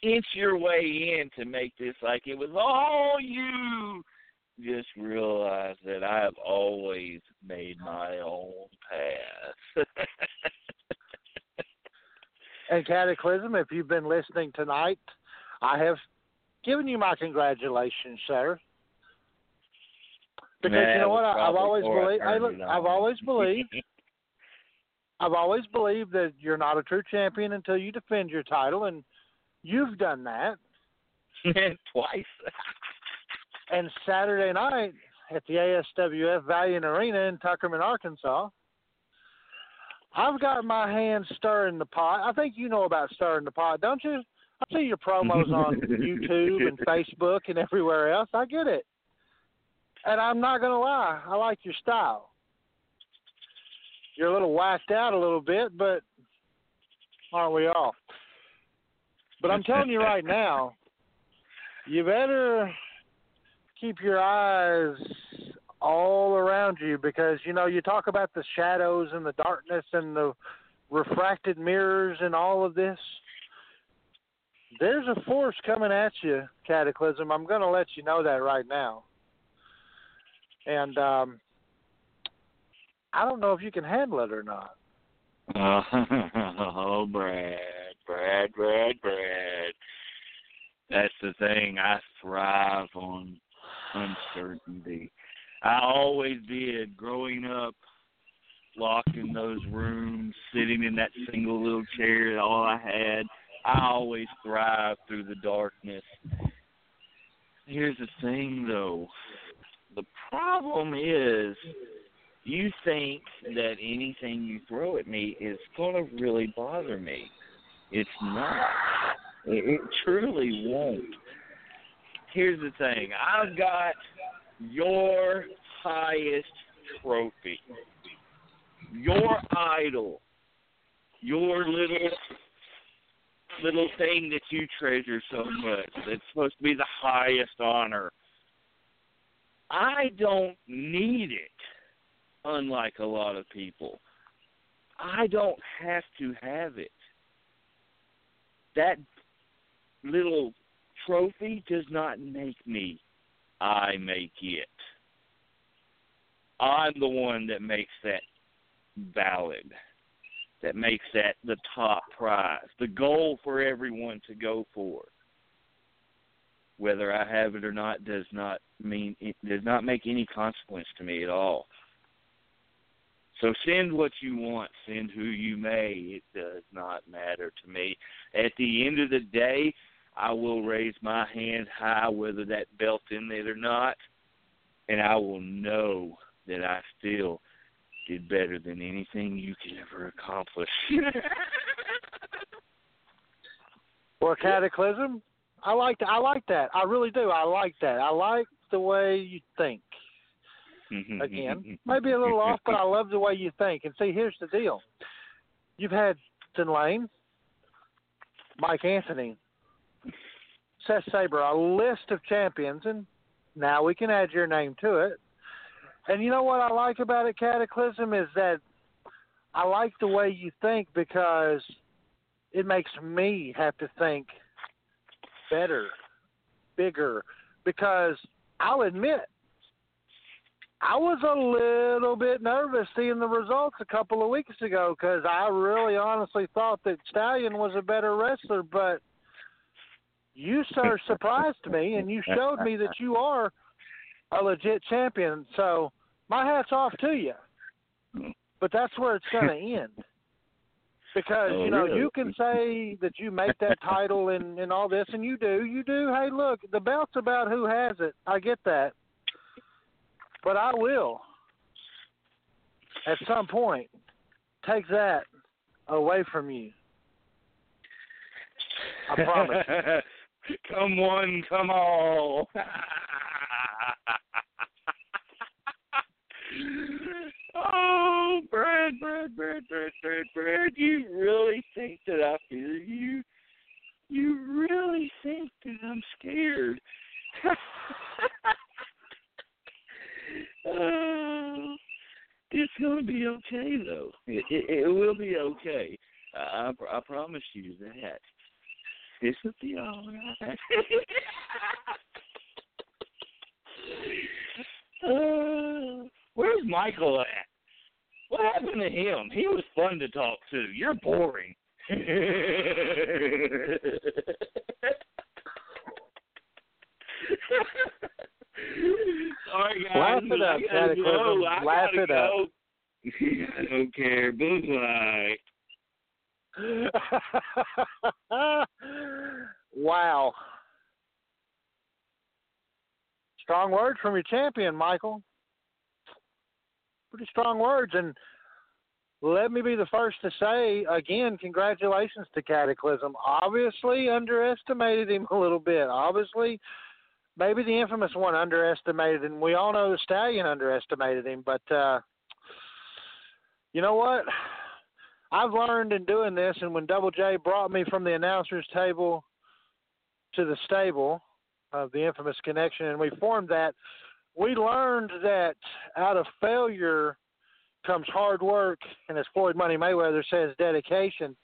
inch your way in to make this like it was all you, just realize that I've always made my own path. And Cataclysm, if you've been listening tonight, I have given you my congratulations, sir. Because Man, you know what, I, I've always before I believed. Look, I've always believed. I've always believed that you're not a true champion until you defend your title, and you've done that. Twice. And Saturday night at the ASWF Valiant Arena in Tuckerman, Arkansas, I've got my hands stirring the pot. I think you know about stirring the pot, don't you? I see your promos on YouTube and Facebook and everywhere else. I get it. And I'm not going to lie, I like your style. You're a little whacked out a little bit, but aren't we all? But I'm telling you right now, you better keep your eyes all around you because you know you talk about the shadows and the darkness and the refracted mirrors and all of this. There's a force coming at you, Cataclysm. I'm going to let you know that right now. And um I don't know if you can handle it or not. oh, Brad, Brad, Brad, Brad. That's the thing. I thrive on uncertainty. I always did growing up, locked in those rooms, sitting in that single little chair, all I had. I always thrived through the darkness. Here's the thing, though. Problem is you think that anything you throw at me is going to really bother me. It's not. It, it truly won't. Here's the thing I've got your highest trophy, your idol, your little little thing that you treasure so much that's supposed to be the highest honor. I don't need it, unlike a lot of people. I don't have to have it. That little trophy does not make me. I make it. I'm the one that makes that valid, that makes that the top prize, the goal for everyone to go for. Whether I have it or not does not mean it does not make any consequence to me at all. So send what you want, send who you may. It does not matter to me. At the end of the day, I will raise my hand high, whether that belt in it or not, and I will know that I still did better than anything you could ever accomplish. or Cataclysm, I like that. I like that. I really do. I like that. I like the way you think. Mm-hmm, Again, mm-hmm, mm-hmm. maybe a little off, but I love the way you think. And see, here's the deal: you've had Tin Lane, Mike Anthony, Seth Saber, a list of champions, and now we can add your name to it. And you know what I like about it, Cataclysm, is that I like the way you think because it makes me have to think better, bigger. Because I'll admit, I was a little bit nervous seeing the results a couple of weeks ago because I really honestly thought that Stallion was a better wrestler, but you, sir, surprised me and you showed me that you are a legit champion. So my hat's off to you. But that's where it's going to end. Because, Oh, you know, really? you can say that you make that title and, and all this, and you do. You do. Hey, look, the belt's about who has it. I get that. But I will, at some point, take that away from you. I promise. come one, come all. oh, Brad, Brad, Brad, Brad, Brad, Brad, you really think that I feel you? You really think that I'm scared? oh, it's gonna be okay though. It, it, it will be okay. I, I, I promise you that. This will be all right. uh, where's Michael at? What happened to him? He was fun to talk to. You're boring. Sorry, guys. Laugh it but I up, gotta Cataclysm. go. I Laugh gotta it up. I don't care. Bye bye. wow. Strong words from your champion, Michael. Pretty strong words. And let me be the first to say, again, congratulations to Cataclysm. Obviously, underestimated him a little bit. Obviously, maybe the infamous one underestimated him. We all know the Stallion underestimated him. But uh, you know what? I've learned in doing this, and when Double J brought me from the announcer's table to the stable of the infamous connection, and we formed that, we learned that out of failure comes hard work, and as Floyd Money Mayweather says, dedication.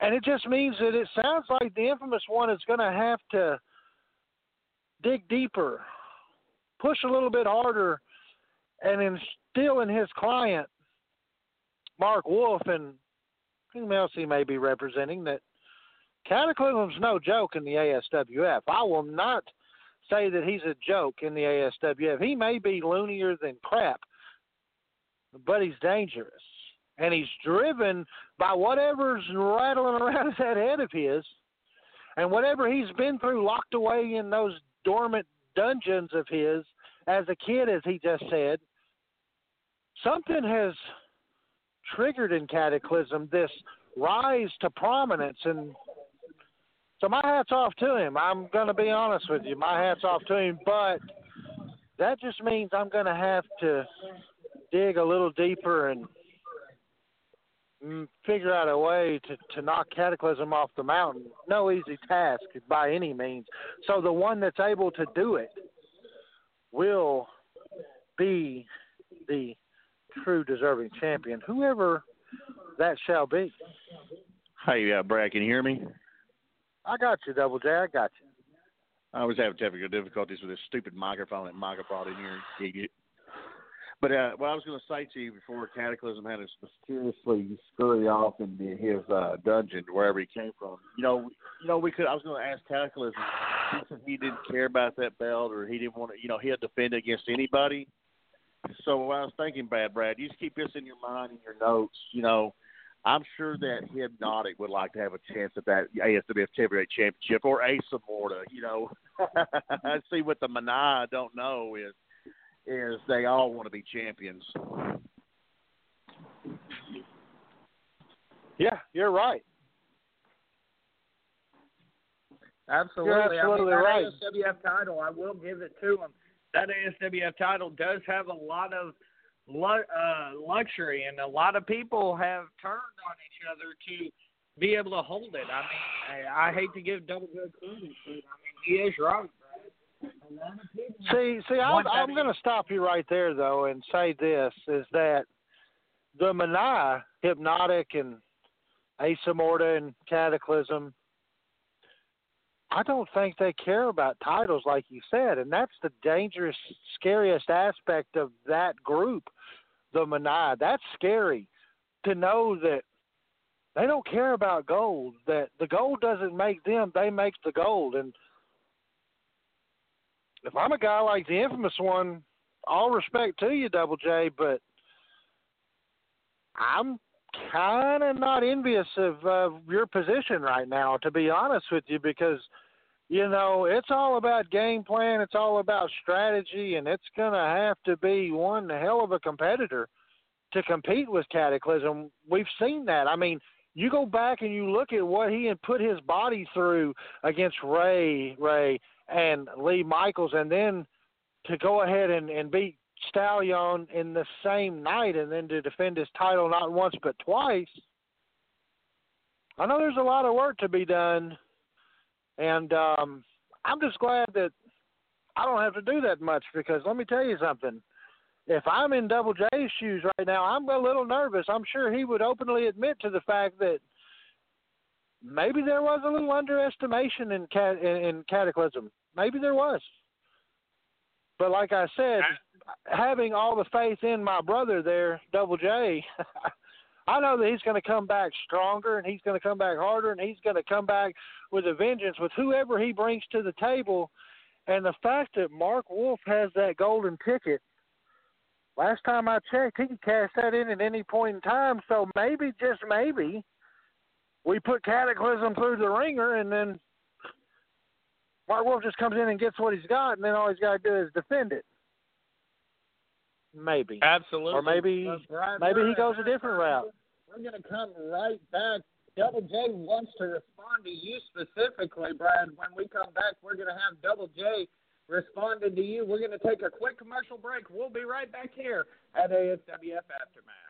And it just means that it sounds like the infamous one is going to have to dig deeper, push a little bit harder, and instill in his client Mark Wolf and whom else he may be representing that Cataclysm's no joke in the ASWF. I will not say that he's a joke in the ASWF. He may be loonier than crap, but he's dangerous. And he's driven by whatever's rattling around that head of his and whatever he's been through locked away in those dormant dungeons of his as a kid, as he just said. something has triggered in Cataclysm this rise to prominence, and so my hat's off to him. I'm going to be honest with you, my hat's off to him, but that just means I'm going to have to dig a little deeper and mm, figure out a way to, to knock Cataclysm off the mountain. No easy task by any means. So the one that's able to do it will be the true deserving champion, whoever that shall be. Hey, uh, Brad, can you hear me? I got you, Double J. I got you. I was having technical difficulties with this stupid microphone that Micah brought in here. Idiot. But uh, what I was going to say to you before Cataclysm had to mysteriously scurry off into his uh, dungeon, wherever he came from. You know, you know, we could. I was going to ask Cataclysm if he didn't care about that belt or he didn't want to. You know, he'll defend against anybody. So what I was thinking, Bad Brad, you just keep this in your mind and your notes. You know, I'm sure that Hypnotic would like to have a chance at that ASWF Heavyweight Championship or Ace of Morta. You know, I see what the Manai don't know is is they all want to be champions. Yeah, you're right. Absolutely. You're absolutely I mean, right. ASWF title, I will give it to him. That ASWF title does have a lot of lu- uh, luxury, and a lot of people have turned on each other to be able to hold it. I mean, I, I hate to give Double J credit, but I mean, he is right. Brad. A lot of people See, see, I'm, I'm going to stop you right there though and say this: is that the Manai, Hypnotic, and Ace of Morta and Cataclysm. I don't think they care about titles like you said, and that's the dangerous, scariest aspect of that group, the Manai. That's scary to know that they don't care about gold. That the gold doesn't make them; they make the gold. And if I'm a guy like the infamous one, all respect to you, Double J, but I'm kind of not envious of uh, your position right now, to be honest with you, because you know it's all about game plan, it's all about strategy, and it's going to have to be one hell of a competitor to compete with Cataclysm. We've seen that. I mean, you go back and you look at what he had put his body through against Ray, Ray, and Lee Michaels, and then to go ahead and, and beat Stallion in the same night and then to defend his title not once but twice. I know there's a lot of work to be done, and um, I'm just glad that I don't have to do that much because let me tell you something. If I'm in Double J's shoes right now, I'm a little nervous. I'm sure he would openly admit to the fact that maybe there was a little underestimation in cat in, in Cataclysm. Maybe there was. But like I said, having all the faith in my brother there, Double J, I know that he's going to come back stronger and he's going to come back harder and he's going to come back with a vengeance with whoever he brings to the table. And the fact that Mark Wolf has that golden ticket, last time I checked, he could cash that in at any point in time. So maybe, just maybe, we put Cataclysm through the ringer and then Mark Wolf just comes in and gets what he's got, and then all he's got to do is defend it. Maybe. Absolutely. Or maybe Brad, maybe he we're- goes a different route. We're going to come right back. Double J wants to respond to you specifically, Brad. When we come back, we're going to have Double J responding to you. We're going to take a quick commercial break. We'll be right back here at ASWF Aftermath.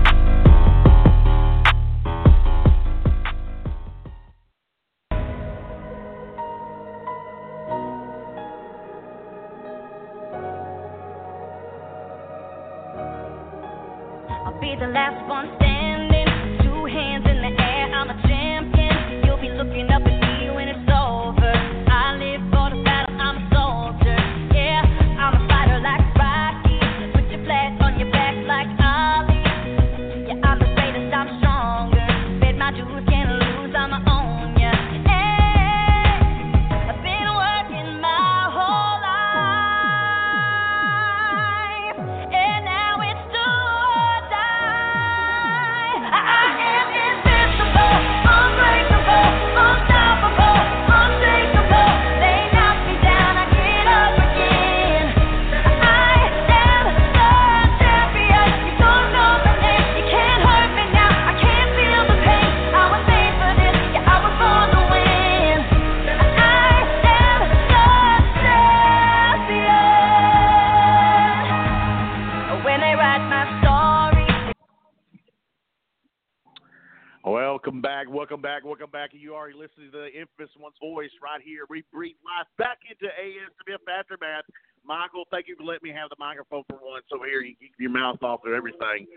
Back, welcome back. You already listening to the infamous one's voice right here. We breathe life back into ASWF Aftermath. Michael, thank you for letting me have the microphone for once over here. You keep your mouth off of everything.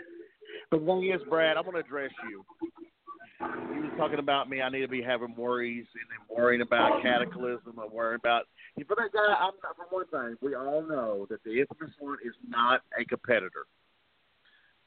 But the thing is, Brad, I want to address you. You was talking about me. I need to be having worries and worrying about cataclysm. I'm worrying about. For that guy, I'm not. For one thing, we all know that the infamous one is not a competitor.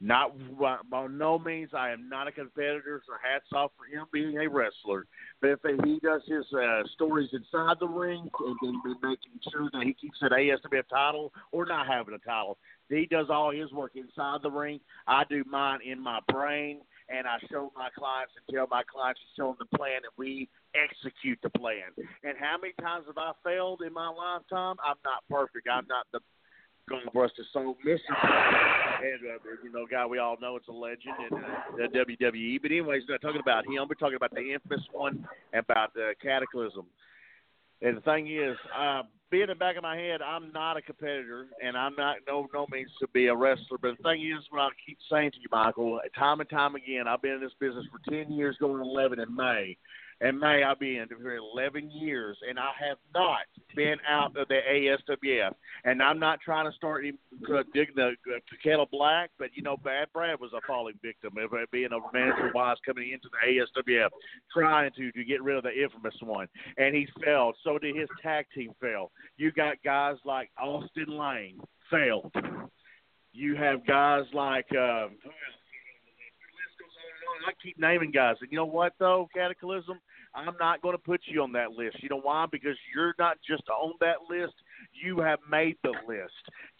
Not by no means. I am not a competitor. So hats off for him being a wrestler. But if he does his uh, stories inside the ring and then making sure that he keeps that ASWF title or not having a title, he does all his work inside the ring. I do mine in my brain, and I show my clients and tell my clients to show them the plan, and we execute the plan. And how many times have I failed in my lifetime? I'm not perfect. I'm not the going to brush the soul missing. And, uh, you know, guy we all know it's a legend in uh, the WWE. But anyways, not talking about him. We're talking about the infamous one about the Cataclysm. And the thing is, uh, being in the back of my head, I'm not a competitor, and I'm not no no means to be a wrestler. But the thing is, what I keep saying to you, Michael, time and time again, I've been in this business for ten years, going 11 in May. In May, I'll be in for 11 years, and I have not been out of the ASWF. And I'm not trying to start uh, digging the, uh, the kettle black, but you know, Bad Brad was a falling victim of being a manager wise coming into the ASWF, trying to to get rid of the infamous one, and he failed. So did his tag team fail. You got guys like Austin Lane failed. You have guys like. Um, I keep naming guys, and you know what though, Cataclysm, I'm not going to put you on that list. You know why? Because you're not just on that list. You have made the list,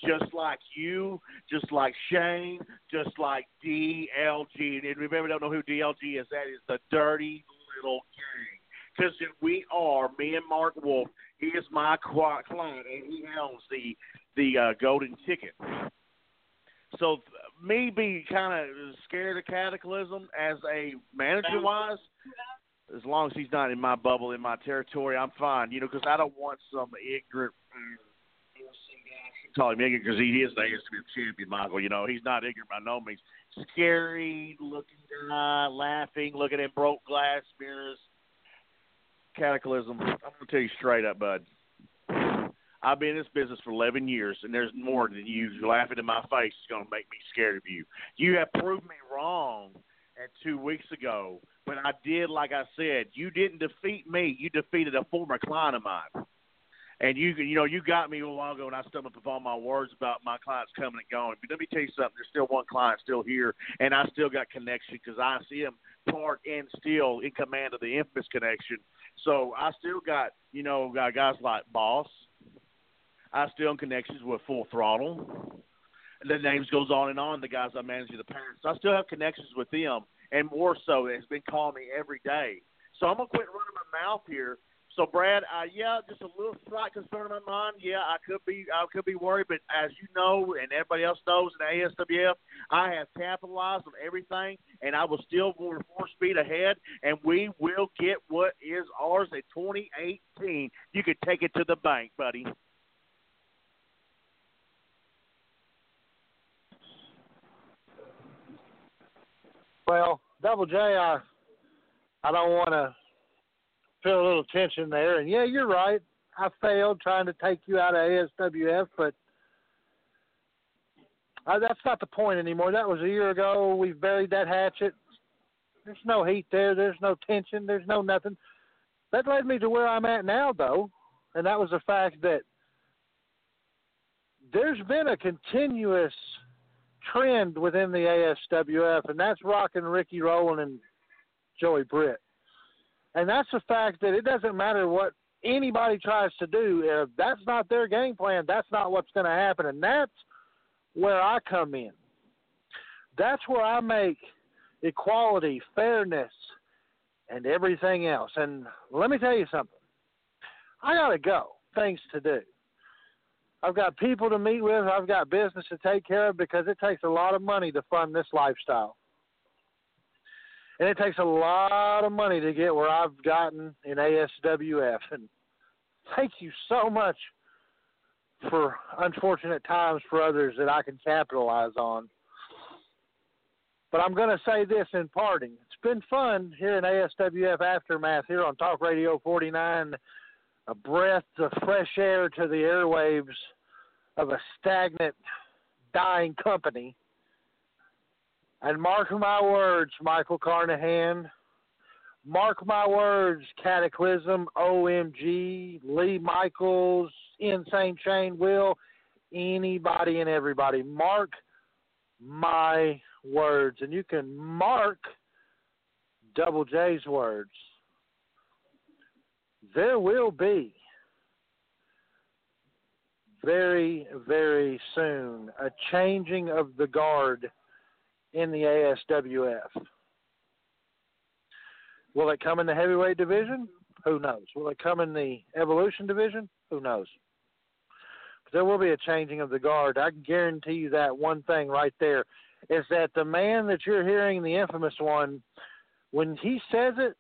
just like you, just like Shane, just like DLG. And ever don't know who DLG is, that is the dirty little gang. Because we are, me and Mark Wolf, he is my client, and he owns the the uh, golden ticket. So me being kind of scared of Cataclysm as a manager wise, as long as he's not in my bubble, in my territory, I'm fine. You know, because I don't want some ignorant. Call him ignorant because he is the ASW champion, Michael. You know, he's not ignorant by no means. Scary looking guy, laughing, looking at broke glass mirrors. Cataclysm. I'm gonna tell you straight up, bud. I've been in this business for 11 years, and there's more than you laughing in my face is going to make me scared of you. You have proved me wrong at two weeks ago, but I did, like I said, you didn't defeat me. You defeated a former client of mine. And you, you know, you got me a while ago, and I stumbled upon my words about my clients coming and going. But let me tell you something: there's still one client still here, and I still got connection because I see him part and still in command of the infamous connection. So I still got, you know, got guys like Boss. I still in connections with Full Throttle. The names goes on and on. The guys I manage the parents. I still have connections with them, and more so, it's been calling me every day. So I'm gonna quit running my mouth here. So Brad, uh, yeah, just a little slight concern in my mind. Yeah, I could be, I could be worried, but as you know, and everybody else knows in ASWF, I have capitalized on everything, and I will still go four speed ahead, and we will get what is ours in 2018. You can take it to the bank, buddy. Well, Double J, I I don't want to feel a little tension there. And yeah, you're right. I failed trying to take you out of ASWF, but Uh, that's not the point anymore. That was a year ago. We've buried that hatchet. There's no heat there. There's no tension. There's no nothing. That led me to where I'm at now, though, and that was the fact that there's been a continuous trend within the ASWF, and that's rocking Ricky Rowland and Joey Britt. And that's the fact that it doesn't matter what anybody tries to do. If that's not their game plan, that's not what's going to happen. And that's where I come in. That's where I make equality, fairness, and everything else. And let me tell you something. I got to go. Things to do. I've got people to meet with. I've got business to take care of because it takes a lot of money to fund this lifestyle. And it takes a lot of money to get where I've gotten in ASWF. And thank you so much for unfortunate times for others that I can capitalize on. But I'm going to say this in parting. It's been fun here in ASWF Aftermath here on Talk Radio 49 a breath of fresh air to the airwaves of a stagnant, dying company. And mark my words, Michael Carnahan. Mark my words, Cataclysm, OMG, Lee Michaels, Insane Shane Will, anybody and everybody. Mark my words. And you can mark Double J's words there will be very, very soon a changing of the guard in the ASWF. Will it come in the heavyweight division? Who knows? Will it come in the evolution division? Who knows? But there will be a changing of the guard. I guarantee you that one thing right there is that the man that you're hearing, the infamous one, when he says it,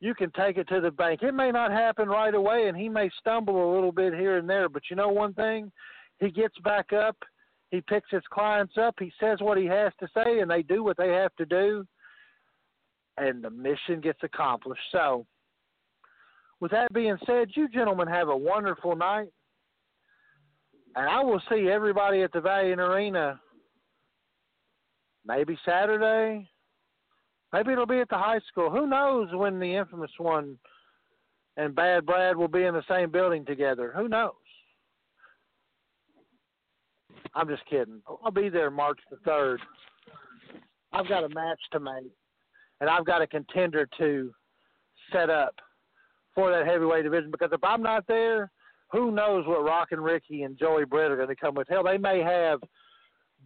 you can take it to the bank. It may not happen right away, and he may stumble a little bit here and there, but you know one thing? He gets back up, he picks his clients up, he says what he has to say, and they do what they have to do, and the mission gets accomplished. So, with that being said, you gentlemen have a wonderful night, and I will see everybody at the Valiant Arena maybe Saturday, Maybe it'll be at the high school. Who knows when the infamous one and Bad Brad will be in the same building together? Who knows? I'm just kidding. I'll be there March the 3rd. I've got a match to make, and I've got a contender to set up for that heavyweight division because if I'm not there, who knows what Rock and Ricky and Joey Britt are going to come with? Hell, they may have –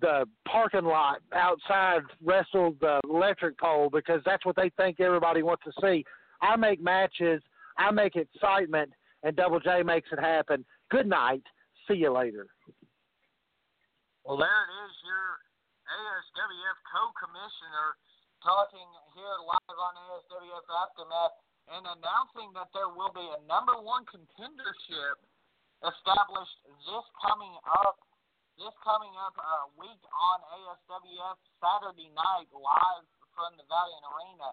the parking lot outside wrestle the electric pole because that's what they think everybody wants to see. I make matches, I make excitement, and Double J makes it happen. Good night. See you later. Well, there it is, your ASWF co-commissioner talking here live on ASWF Aftermath and announcing that there will be a number one contendership established this coming up this coming up uh, week on ASWF Saturday night live from the Valiant Arena.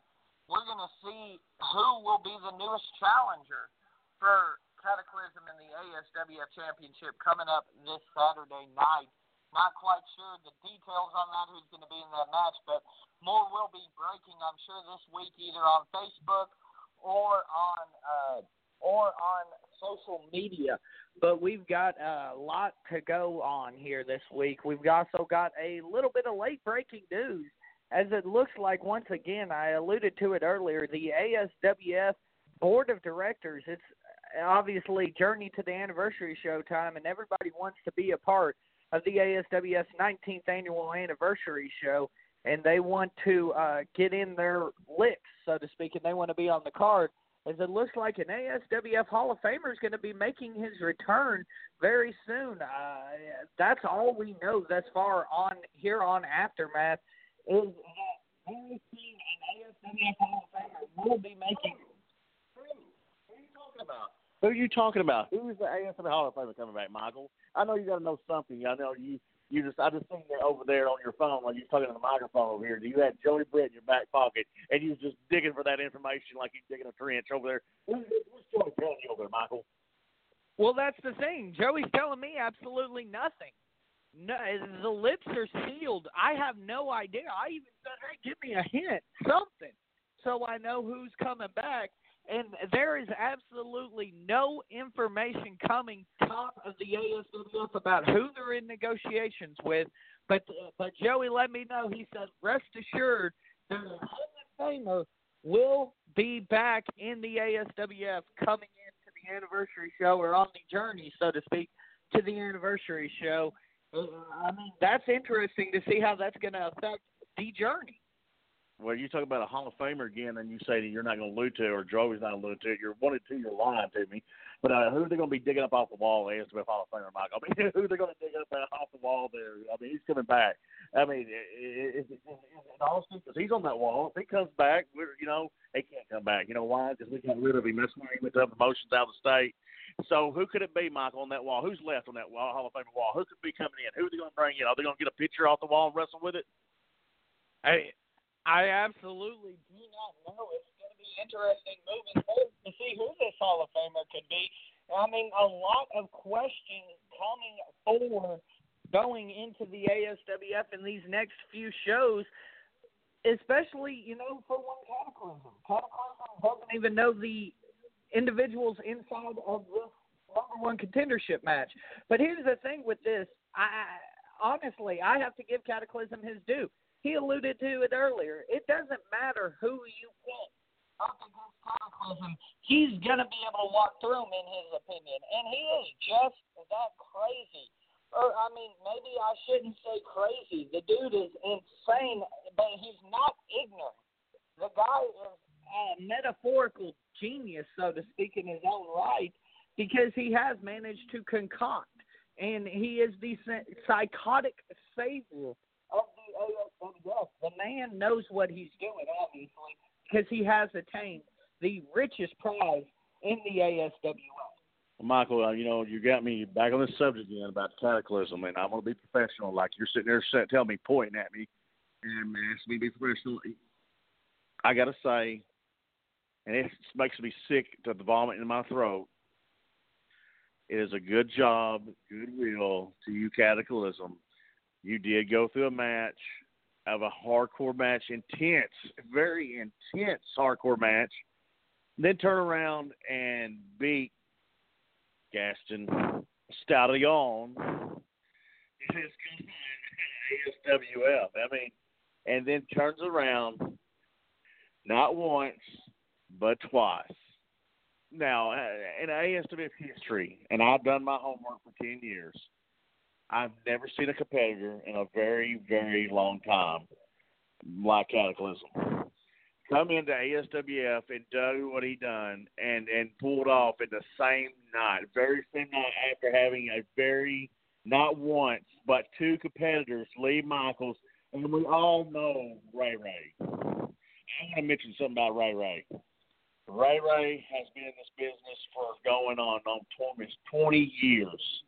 We're going to see who will be the newest challenger for Cataclysm in the ASWF Championship coming up this Saturday night. Not quite sure the details on that, who's going to be in that match, but more will be breaking, I'm sure, this week either on Facebook or on uh, or on social media but we've got a lot to go on here this week. We've also got a little bit of late breaking news, as it looks like once again I alluded to it earlier. The ASWF board of directors. It's obviously journey to the anniversary show time, and everybody wants to be a part of the ASWF's 19th annual anniversary show, and they want to uh, get in their licks, so to speak, and they want to be on the card as it looks like an ASWF Hall of Famer is going to be making his return very soon. Uh, that's all we know thus far on here on Aftermath is that very soon an ASWF Hall of Famer will be making. Who are you talking about? Who are you talking about? Who is the ASWF Hall of Famer coming back, Michael? I know you got to know something. I know you you just I just seen you over there on your phone while you was talking to the microphone over here. Do you had Joey Britt in your back pocket and you was just digging for that information like you're digging a trench over there. What's Joey telling you over there, Michael? Well, that's the thing. Joey's telling me absolutely nothing. no, the lips are sealed. I have no idea. I even said, "Hey, give me a hint, something, so I know who's coming back." And there is absolutely no information coming top of the ASWF about who they're in negotiations with. But but Joey let me know. He said, "Rest assured, that a Hall of Famer will be back in the ASWF coming into the anniversary show or on the journey, so to speak, to the anniversary show." Uh, I mean, that's interesting to see how that's going to affect the journey. Well, you talk about a Hall of Famer again, and you say that you're not going to allude to it, or Joey's not going to it. You're one and two, you're lying to me. But uh, who are they going to be digging up off the wall? ASWF Hall of Famer, Mike. I mean, who are they going to dig up off the wall there? I mean, he's coming back. I mean, is it, in honesty, because he's on that wall. If he comes back, we're, you know, he can't come back. You know why? Because we got rid of him. That's why he went to promotions out of the state. So who could it be, Michael, on that wall? Who's left on that wall, Hall of Famer wall? Who could be coming in? Who are they going to bring in? Are they going to get a picture off the wall and wrestle with it? I I absolutely do not know. It's going to be interesting moving forward to see who this Hall of Famer could be. I mean, a lot of questions coming forward going into the ASWF in these next few shows, especially, you know, for one Cataclysm. Cataclysm doesn't even know the individuals inside of this number one contendership match. But here's the thing with this. I honestly, I have to give Cataclysm his due. He alluded to it earlier. It doesn't matter who you pick up against Cataclysm. He's gonna be able to walk through him, in his opinion, and he is just that crazy. Or I mean, maybe I shouldn't say crazy. The dude is insane, but he's not ignorant. The guy is a metaphorical genius, so to speak, in his own right, because he has managed to concoct, and he is the psychotic savior the man knows what he's doing, obviously, because he has attained the richest prize in the ASWF. Well, Michael, uh, you know, you got me back on this subject again about cataclysm, and I'm going to be professional. Like you're sitting there telling me, pointing at me, and asking me to be professional. I got to say, and it makes me sick to the vomit in my throat. It is a good job, goodwill to you, Cataclysm. You did go through a match of a hardcore match, intense, very intense hardcore match. Then turn around and beat Gaston Stallion in his ASWF. I mean, and then turns around not once but twice. Now, uh, in ASWF history, and I've done my homework for 10 years, I've never seen a competitor in a very, very long time like Cataclysm come into ASWF and do what he done and and pulled off in the same night, very same night after having a very not once but two competitors, Lee Michaels, and we all know Ray Ray. I want to mention something about Ray Ray. Ray Ray has been in this business for going on on almost 20 years,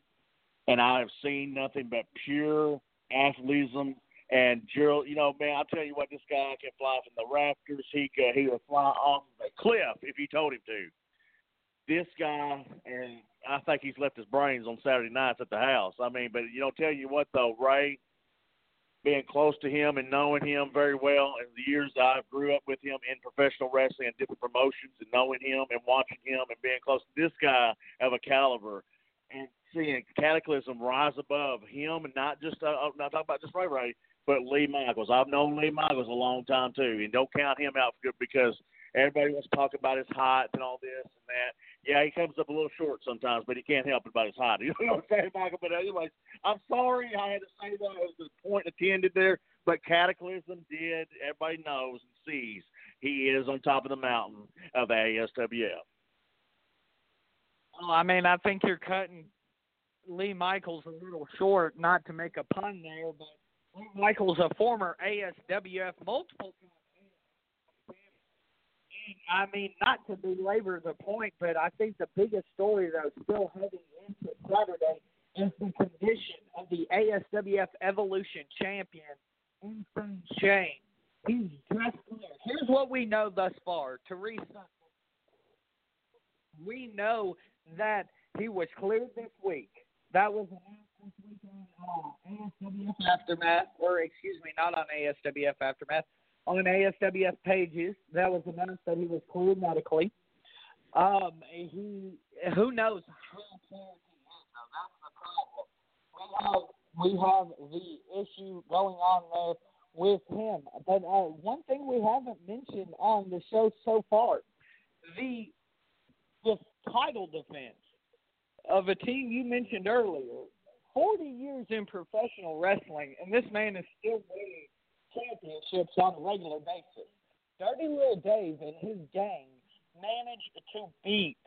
and I have seen nothing but pure athleticism and Gerald, you know, man, I'll tell you what, this guy can fly from the rafters. He could, he would fly off of a cliff if you told him to. This guy, and I think he's left his brains on Saturday nights at the house. I mean, but you know, tell you what though, Ray, being close to him and knowing him very well, and the years I've grew up with him in professional wrestling and different promotions, and knowing him and watching him and being close to this guy of a caliber, and seeing Cataclysm rise above him, and not just uh, not talking about just Ray Ray, but Lee Michaels. I've known Lee Michaels a long time too, and don't count him out for good because everybody wants to talk about his height and all this and that. Yeah, he comes up a little short sometimes, but he can't help it about his height. You know what I'm saying, Michael? But anyways, I'm sorry I had to say that. It was the point attended there, but Cataclysm did. Everybody knows and sees he is on top of the mountain of ASWF. Well, I mean, I think you're cutting Lee Michaels a little short, not to make a pun there, but Lee Michaels, a former ASWF multiple I mean, not to belabor the point, but I think the biggest story though, still heading into Saturday, is the condition of the ASWF Evolution champion, Insane Shane. He's dressed clear. Here's what we know thus far. Teresa, we know that he was cleared this week. That was this weekend uh, ASWF Aftermath, or excuse me, not on ASWF Aftermath, on ASWF pages that was announced that he was cleared medically. Um, he, who knows how clear he is, though. That's the problem. We have, we have the issue going on there with him. But uh, one thing we haven't mentioned on the show so far, the the title defense of a team you mentioned earlier. Forty years in professional wrestling, and this man is still winning championships on a regular basis. Dirty Little Dave and his gang managed to beat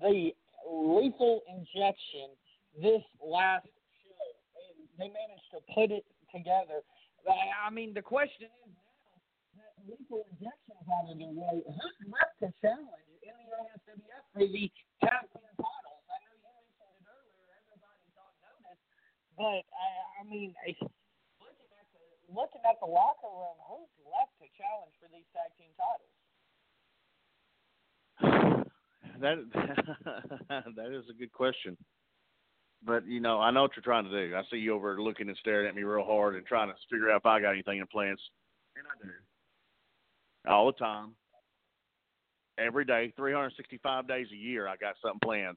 the lethal injection this last show, and they managed to put it together. I mean, the question is now that lethal injection's out of the way, who's left to challenge in the ASWF for the tag? I know you mentioned it earlier. Everybody's on notice, but I, I mean, I, looking at the looking at the locker room, who's left to challenge for these tag team titles? That that is a good question. But you know, I know what you're trying to do. I see you over looking and staring at me real hard and trying to figure out if I got anything in plans. And I do. All the time. Every day, 365 days a year, I got something planned.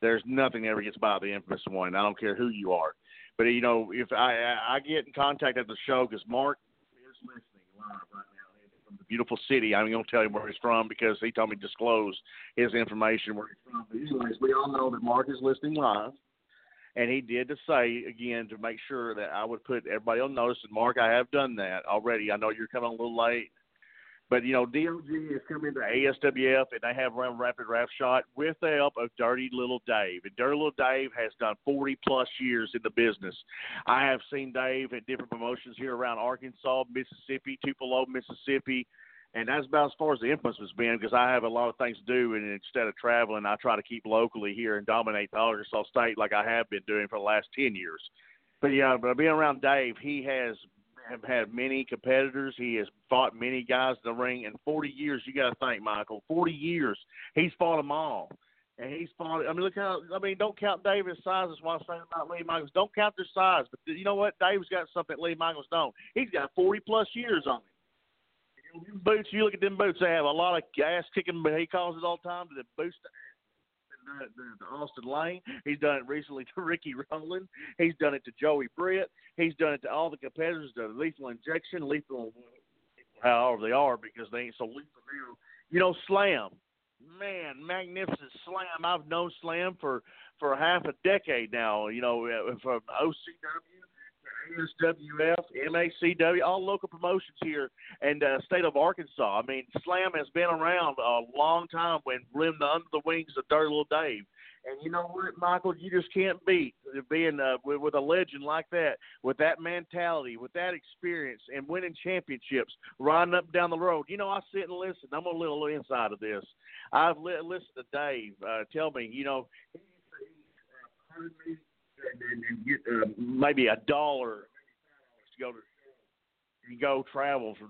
There's nothing that ever gets by the infamous one. I don't care who you are. But you know, if I I get in contact at the show because Mark is listening live right now from the beautiful city. I'm to tell you where he's from because he told me to disclose his information where he's from. But anyways, we all know that Mark is listening live, and he did to say again to make sure that I would put everybody on notice. And Mark, I have done that already. I know you're coming a little late. But you know, DLG is coming to ASWF, and they have run rapid rap shot with the help of Dirty Little Dave. And Dirty Little Dave has done 40 plus years in the business. I have seen Dave at different promotions here around Arkansas, Mississippi, Tupelo, Mississippi, and that's about as far as the influence has been because I have a lot of things to do, and instead of traveling, I try to keep locally here and dominate the Arkansas State like I have been doing for the last 10 years. But yeah, but being around Dave, he has have had many competitors. He has fought many guys in the ring. In 40 years, you got to think, Michael. 40 years, he's fought them all, and he's fought. I mean, look how. I mean, don't count David's size. Is what I'm saying about Lee Michaels. Don't count their size, but you know what? Dave's got something Lee Michaels don't. He's got 40 plus years on him. Boots, you look at them boots. They have a lot of ass kicking, but he calls it all the time. To the boots done it to Austin Lane. He's done it recently to Ricky Rowland. He's done it to Joey Britt. He's done it to all the competitors. The lethal injection, lethal, however they are, because they ain't so lethal now. You know, Slam, man, magnificent Slam. I've known Slam for for half a decade now. You know, uh, from OCW. ASWF, MACW, all local promotions here in the state of Arkansas. I mean, Slam has been around a long time when lived under the wings of Dirty Little Dave. And you know what, Michael? You just can't beat being uh, with, with a legend like that, with that mentality, with that experience, and winning championships, riding up down the road. You know, I sit and listen. I'm a little inside of this. I've li- listened to Dave uh, tell me, you know, he heard me and, and get uh, maybe a dollar to go to you go travel for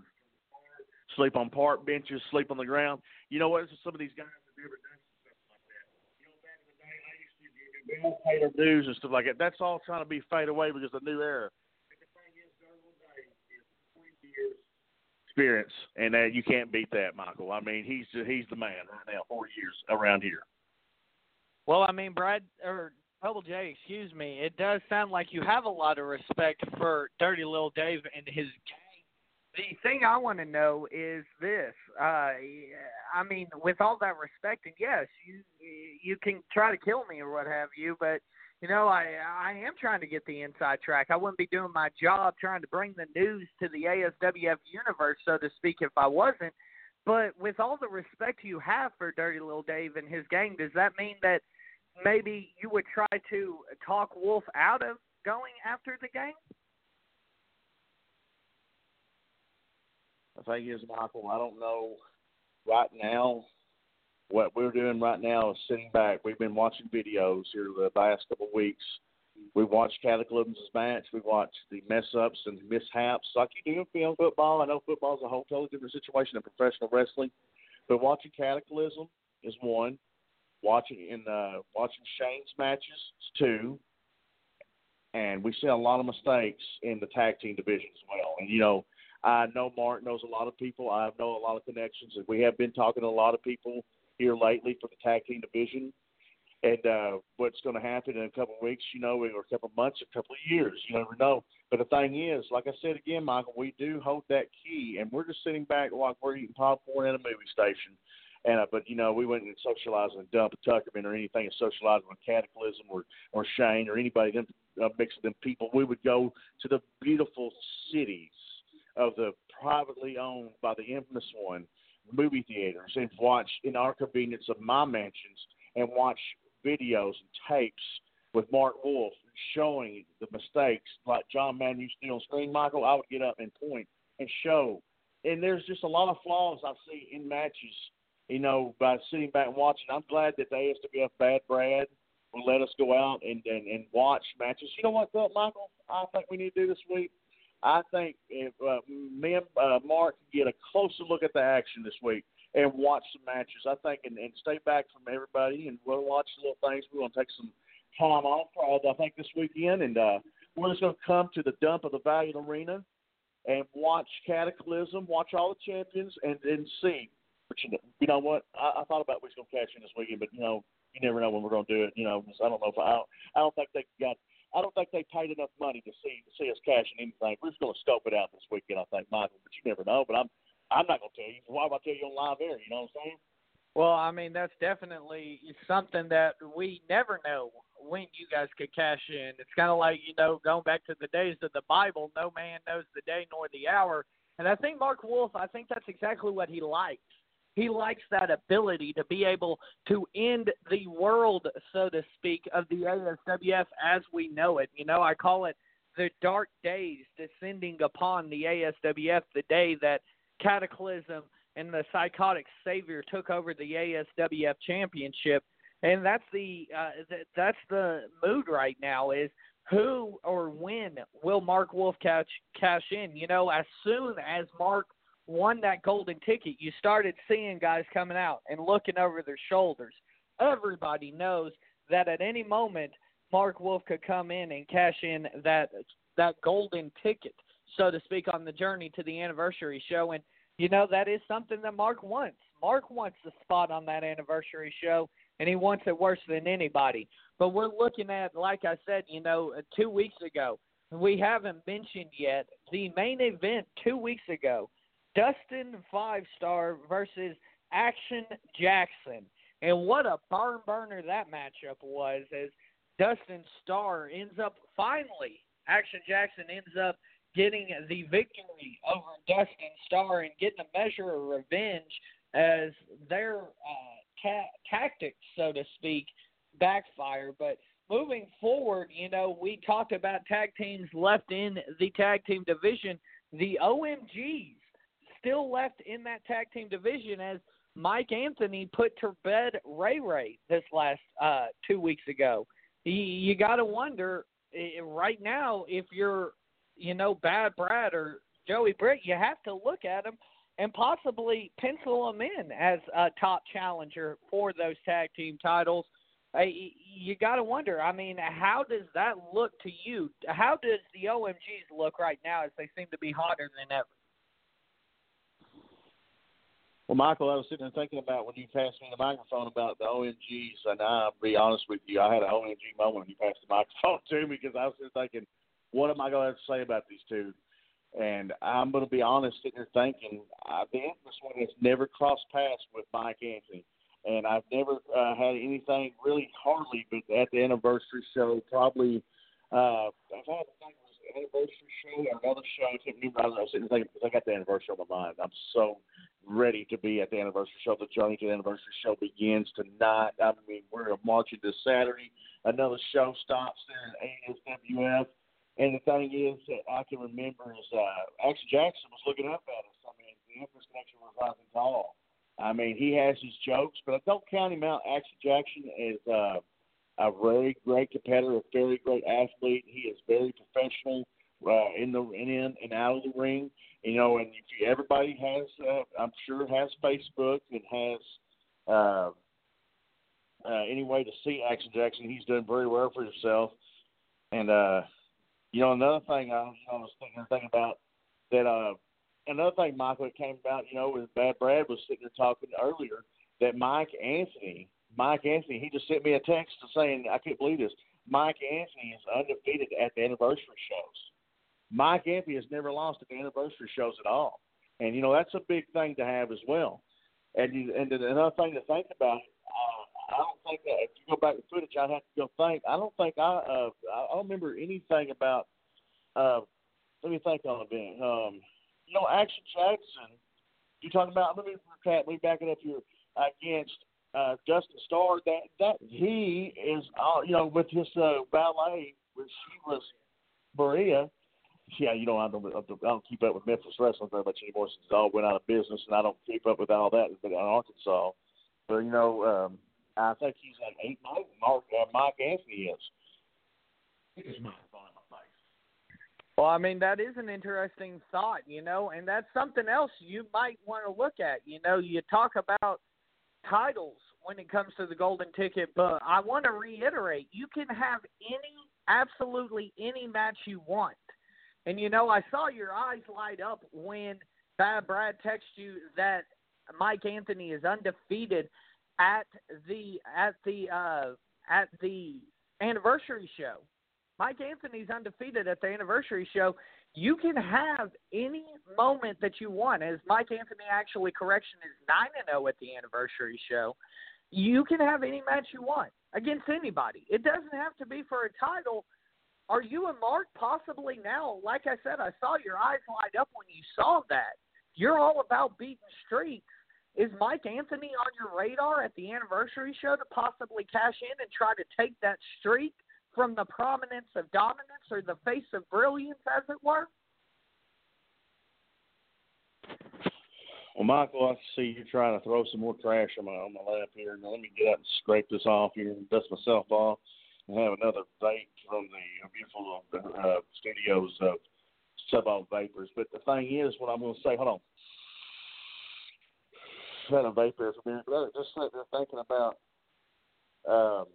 sleep on park benches, sleep on the ground. You know what? Some of these guys have never done stuff like that. You know, back in the day, I used to you know, pay their dues and stuff like that. That's all trying to be fade away because the new era. But the thing is, Donald Day is 20 years experience, and uh, you can't beat that, Michael. I mean, he's he's the man right now. Four years around here. Well, I mean, Brad or Double J, excuse me. It does sound like you have a lot of respect for Dirty Little Dave and his gang. The thing I want to know is this. Uh, I mean, with all that respect, and yes, you you can try to kill me or what have you, but you know, I I am trying to get the inside track. I wouldn't be doing my job trying to bring the news to the ASWF universe, so to speak, if I wasn't. But with all the respect you have for Dirty Little Dave and his gang, does that mean that maybe you would try to talk Wolf out of going after the gang? The thing is, Michael, I don't know right now. What we're doing right now is sitting back. We've been watching videos here the last couple of weeks. We watched Cataclysm's match. We watched the mess ups and mishaps like you do in film football. I know football is a whole totally different situation than professional wrestling, but watching Cataclysm is one. Watching in uh, watching Shane's matches two. and we see a lot of mistakes in the tag team division as well. And you know, I know Mark knows a lot of people. I know a lot of connections, and we have been talking to a lot of people here lately for the tag team division. And uh, what's going to happen in a couple of weeks, you know, or a couple of months, a couple of years, you never know. But the thing is, like I said again, Michael, we do hold that key, and we're just sitting back like we're eating popcorn in a movie station. And uh, but you know, we wouldn't socialize with Dump and Tuckerman or anything, and socialize with Cataclysm or or Shane or anybody them uh, mix of them people. We would go to the beautiful cities of the privately owned by the infamous one movie theaters and watch in our convenience of my mansions and watch videos and tapes with Mark Wolf showing the mistakes like John Madden used to do on screen, Michael, I would get up and point and show. And there's just a lot of flaws I see in matches, you know, by sitting back and watching. I'm glad that the ASWF Bad Brad will let us go out and, and, and watch matches. You know what, though, Michael? I think we need to do this week. I think if uh, me and uh, Mark get a closer look at the action this week and watch some matches, I think, and, and stay back from everybody, and we'll watch little things. We're going to take some time off, uh, I think, this weekend, and uh, we're just going to come to the dump of the Valiant Arena and watch Cataclysm, watch all the champions, and then see. But you know, you know what? I, I thought about we was to cash in this weekend, but you know, you never know when we're to do it. You know, I don't know if I, I don't, I don't think they got I don't think they paid enough money to see to see us cashing anything. We're just to scope it out this weekend, I think, Michael. But you never know. But I'm I'm not to tell you. Why would I tell you on live air? You know what I'm saying? Well, I mean that's definitely something that we never know when you guys could cash in. It's kind of like you know going back to the days of the Bible. No man knows the day nor the hour. And I think Mark Wolf. I think that's exactly what he likes. He likes that ability to be able to end the world, so to speak, of the ASWF as we know it. You know, I call it the dark days descending upon the ASWF, the day that Cataclysm and the Psychotic Savior took over the ASWF championship. And that's the uh, th- that's the mood right now is who or when will Mark Wolf catch cash in? You know, as soon as Mark won that golden ticket, you started seeing guys coming out and looking over their shoulders. Everybody knows that at any moment Mark Wolf could come in and cash in that that golden ticket, so to speak, on the journey to the anniversary show. And you know that is something that Mark wants. Mark wants the spot on that anniversary show, and he wants it worse than anybody. But we're looking at, like I said, you know, uh, two weeks ago. We haven't mentioned yet the main event two weeks ago Dustin Five Star versus Action Jackson. And what a barn burner that matchup was as Dustin Starr ends up finally, Action Jackson ends up getting the victory over Dustin Starr and getting a measure of revenge as their uh, ta- tactics, so to speak, backfire. But moving forward, you know, we talked about tag teams left in the tag team division. The OMGs still left in that tag team division as Mike Anthony put to bed Ray Ray this last uh, two weeks ago. You, you got to wonder right now if you're, you know, Bad Brad or Joey Britt, you have to look at them and possibly pencil them in as a top challenger for those tag team titles. Uh, you got to wonder. I mean, how does that look to you? How does the OMGs look right now as they seem to be hotter than ever? Well, Michael, I was sitting there thinking about when you passed me the microphone about the OMGs, and I'll be honest with you, I had an OMG moment when you passed the microphone to me because I was just thinking, what am I going to have to say about these two? And I'm going to be honest, sitting there thinking, uh, the infamous one has never crossed paths with Mike Anthony. And I've never uh, had anything really hardly, but at the anniversary show, probably, uh, I've had an anniversary show or another show. I can't remember. I was sitting there thinking, because I got the anniversary on my mind. I'm so ready to be at the anniversary show. The journey to the anniversary show begins tonight. I mean, we're marching this Saturday. Another show stops there in ASWF. And the thing is that I can remember is uh, Action Jackson was looking up at us. I mean, the Infamous Connection was rising tall. I mean, he has his jokes, but I don't count him out. Action Jackson is uh, a very great competitor, a very great athlete. He is very professional uh, in the in and out of the ring. You know, and if you, everybody has, uh, I'm sure, has Facebook and has uh, uh, any way to see Action Jackson. He's done very well for himself, and uh, You know, another thing I, I was thinking, thinking about that. Uh, another thing, Michael, that came about. You know, was Bad Brad was sitting there talking earlier that Mike Anthony, Mike Anthony, he just sent me a text saying, I can't believe this. Mike Anthony is undefeated at the anniversary shows. Mike Anthony has never lost at the anniversary shows at all, and you know that's a big thing to have as well. And you, and another thing to think about, uh, I don't think that if you go back to footage, I'd have to go think. I don't think I uh, I don't remember anything about. Uh, let me think on a bit. Um, you know, Action Jackson. You talking about? Let me recap. Let me back it up here against uh, Justin Starr. That that he is, uh, you know, with his uh, ballet, when she was Maria. Yeah, you know, I don't, I don't keep up with Memphis wrestling very much anymore since it all went out of business, and I don't keep up with all that in Arkansas. But you know, um, I think he's like eight nine. Mark uh, Mike Anthony is. He's my Well, I mean, that is an interesting thought, you know, and that's something else you might want to look at. You know, you talk about titles when it comes to the golden ticket, but I want to reiterate you can have any, absolutely any match you want. And, you know, I saw your eyes light up when Bad Brad texted you that Mike Anthony is undefeated at the at the uh at the anniversary show. Mike Anthony's undefeated at the anniversary show. You can have any moment that you want. As Mike Anthony actually correction is nine and zero at the anniversary show. You can have any match you want against anybody. It doesn't have to be for a title. Are you and Mark possibly now? Like I said, I saw your eyes light up when you saw that. You're all about beating streaks. Is Mike Anthony on your radar at the anniversary show to possibly cash in and try to take that streak from the prominence of dominance or the face of brilliance, as it were? Well, Michael, I see you're trying to throw some more trash on my on my lap here. Now, let me get up and scrape this off here and dust myself off, and have another vape from the beautiful uh, studios of Sub Ohm Vapors. But the thing is, what I'm going to say, hold on. Had a vape there for a minute, but just sitting there thinking about. Um,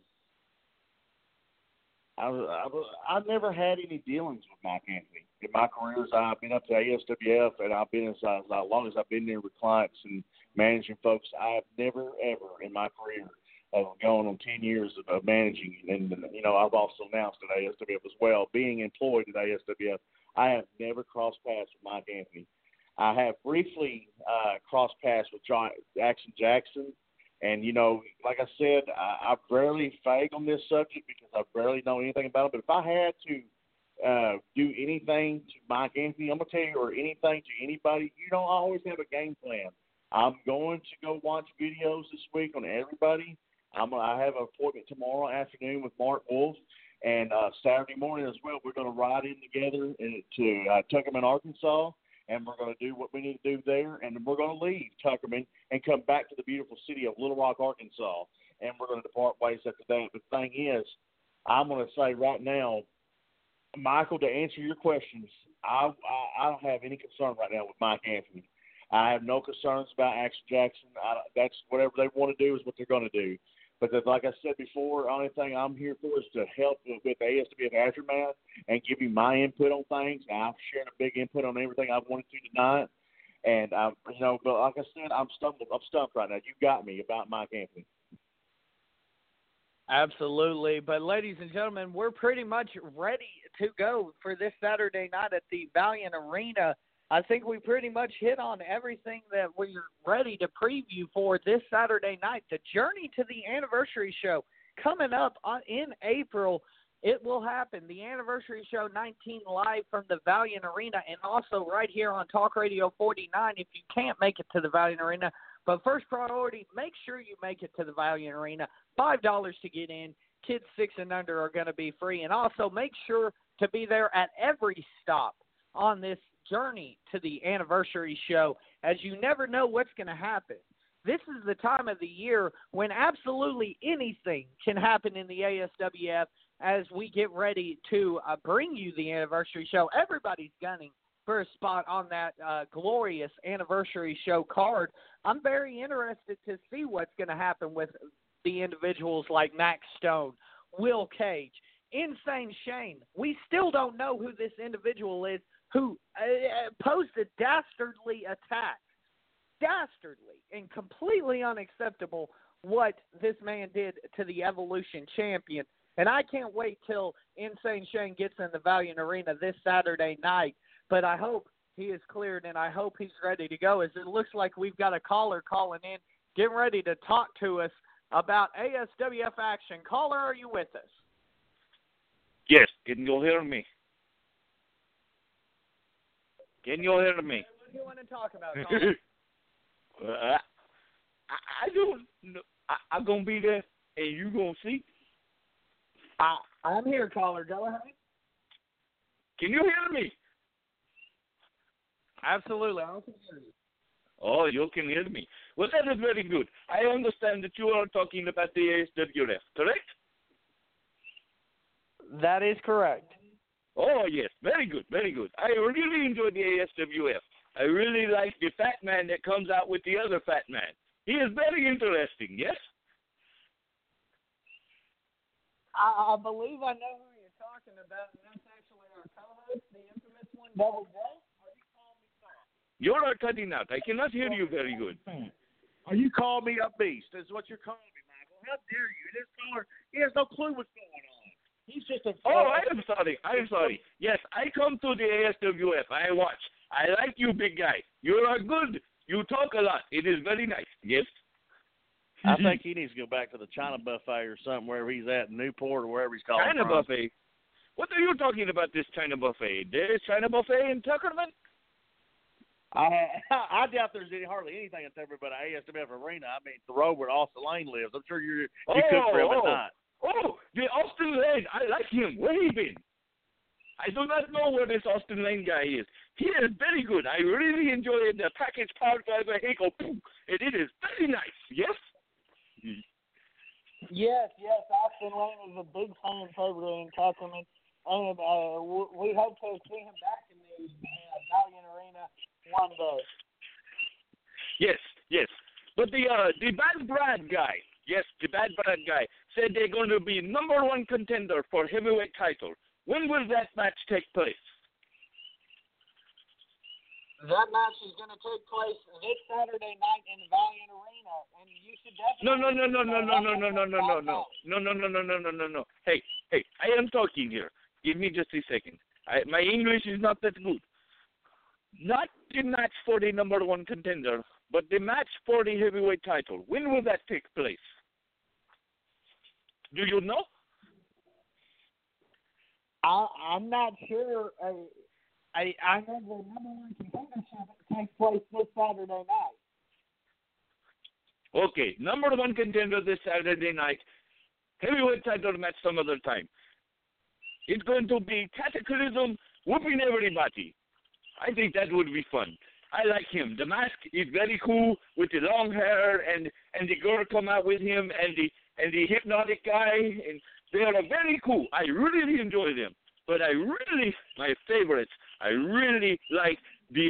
I, I, I've never had any dealings with Mike Anthony in my career. I've been up to ASWF, and I've been as, as long as I've been there with clients and managing folks. I've never ever in my career of going on ten years of, managing, and you know I've also announced at ASWF as well, being employed at ASWF. I have never crossed paths with Mike Anthony. I have briefly uh, crossed paths with John Action Jackson and you know, like I said, I, I barely fag on this subject because I barely know anything about it. But if I had to uh, do anything to Mike Anthony, I'm gonna tell you, or anything to anybody, you don't always have a game plan. I'm going to go watch videos this week on everybody. I'm I have an appointment tomorrow afternoon with Mark Wolf, and uh, Saturday morning as well. We're going to ride in together to uh, Tuckerman, Arkansas and we're going to do what we need to do there, and then we're going to leave Tuckerman and come back to the beautiful city of Little Rock, Arkansas, and we're going to depart ways after that. But the thing is, I'm going to say right now, Michael, to answer your questions, I, I I don't have any concern right now with Mike Anthony. I have no concerns about Action Jackson. I, that's whatever they want to do is what they're going to do. But the, like I said before, the only thing I'm here for is to help with, with ASWF Aftermath and give you my input on things. I've shared a big input on everything I've wanted to tonight. And I, you know, but like I said, I'm stumped. I'm stumped right now. You got me about Mike Anthony. Absolutely. But, ladies and gentlemen, we're pretty much ready to go for this Saturday night at the Valiant Arena. I think we pretty much hit on everything that we're ready to preview for this Saturday night. The Journey to the Anniversary Show coming up on, in April. It will happen. The Anniversary Show 19 live from the Valiant Arena and also right here on Talk Radio 49 if you can't make it to the Valiant Arena. But first priority, make sure you make it to the Valiant Arena. $5 to get in. Kids 6 and under are going to be free. And also make sure to be there at every stop on this journey to the anniversary show, as you never know what's going to happen. This is the time of the year when absolutely anything can happen in the ASWF as we get ready to uh, bring you the anniversary show. Everybody's gunning for a spot on that uh, glorious anniversary show card. I'm very interested to see what's going to happen with the individuals like Max Stone, Will Cage, Insane Shane. We still don't know who this individual is who uh, posed a dastardly attack. Dastardly and completely unacceptable what this man did to the Evolution champion. And I can't wait till Insane Shane gets in the Valiant Arena this Saturday night. But I hope he is cleared and I hope he's ready to go. As it looks like we've got a caller calling in, getting ready to talk to us about ASWF action. Caller, are you with us? Yes, can you hear me? Can you hear me? What do you want to talk about, caller? Uh, I, I don't know. I, I'm gonna be there, and you gonna see. I, I'm here, caller. Go ahead. Can you hear me? Absolutely. I can hear you. Oh, you can hear me. Well, that is very good. I understand that you are talking about the ASWF, correct? That is correct. Oh, yes. Very good. Very good. I really enjoy the ASWF. I really like the fat man that comes out with the other fat man. He is very interesting, yes? I, I believe I know who you're talking about, and that's actually our co-host, the infamous one, Double J. You are not cutting out. I cannot hear you very good. Are you calling me a beast? Is what you're calling me, Michael. How dare you? This caller, he has no clue what's going on. He's just a. Oh, I am sorry. I am sorry. Yes, I come to the ASWF. I watch. I like you, big guy. You are good. You talk a lot. It is very nice. Yes. I mm-hmm. think he needs to go back to the China buffet or something wherever he's at in Newport or wherever he's calling China from. buffet. What are you talking about? This China buffet? There's China buffet in Tuckerman. I I doubt there's any hardly anything that's ever but an ASWF arena. I mean, the road where Austin Lane lives. I'm sure you you cook for him oh, at night. Oh, the Austin Lane. I like him. Where he been? I do not know where this Austin Lane guy is. He is very good. I really enjoy the package power driver Hako, and it is very nice. Yes. Yes, yes. Austin Lane is a big fan favorite in Tuckerman, and uh, w- we hope to see him back in the uh, Valiant Arena one day. Yes, yes. But the uh the Bad Brad guy, yes, the Bad Brad guy said they're going to be number one contender for heavyweight title. When will that match take place? That match is going to take place this Saturday night in the Valiant Arena, and you should definitely. No, definitely. no, no, no, no, no, no, no, no, no, no, no, no, no, no, no, no, no, no. Hey, hey, I am talking here. Give me just a second. I, my English is not that good. Not the match for the number one contender, but the match for the heavyweight title. When will that take place? Do you know? I, I'm not sure. I I know the number one contendership takes place this Saturday night. Okay, number one contender this Saturday night. Heavyweight title match some other time. It's going to be Cataclysm whooping everybody. I think that would be fun. I like him. The mask is very cool with the long hair and and the girl come out with him and the and the hypnotic guy and they are very cool. I really enjoy them. But I really my favorites. I really like the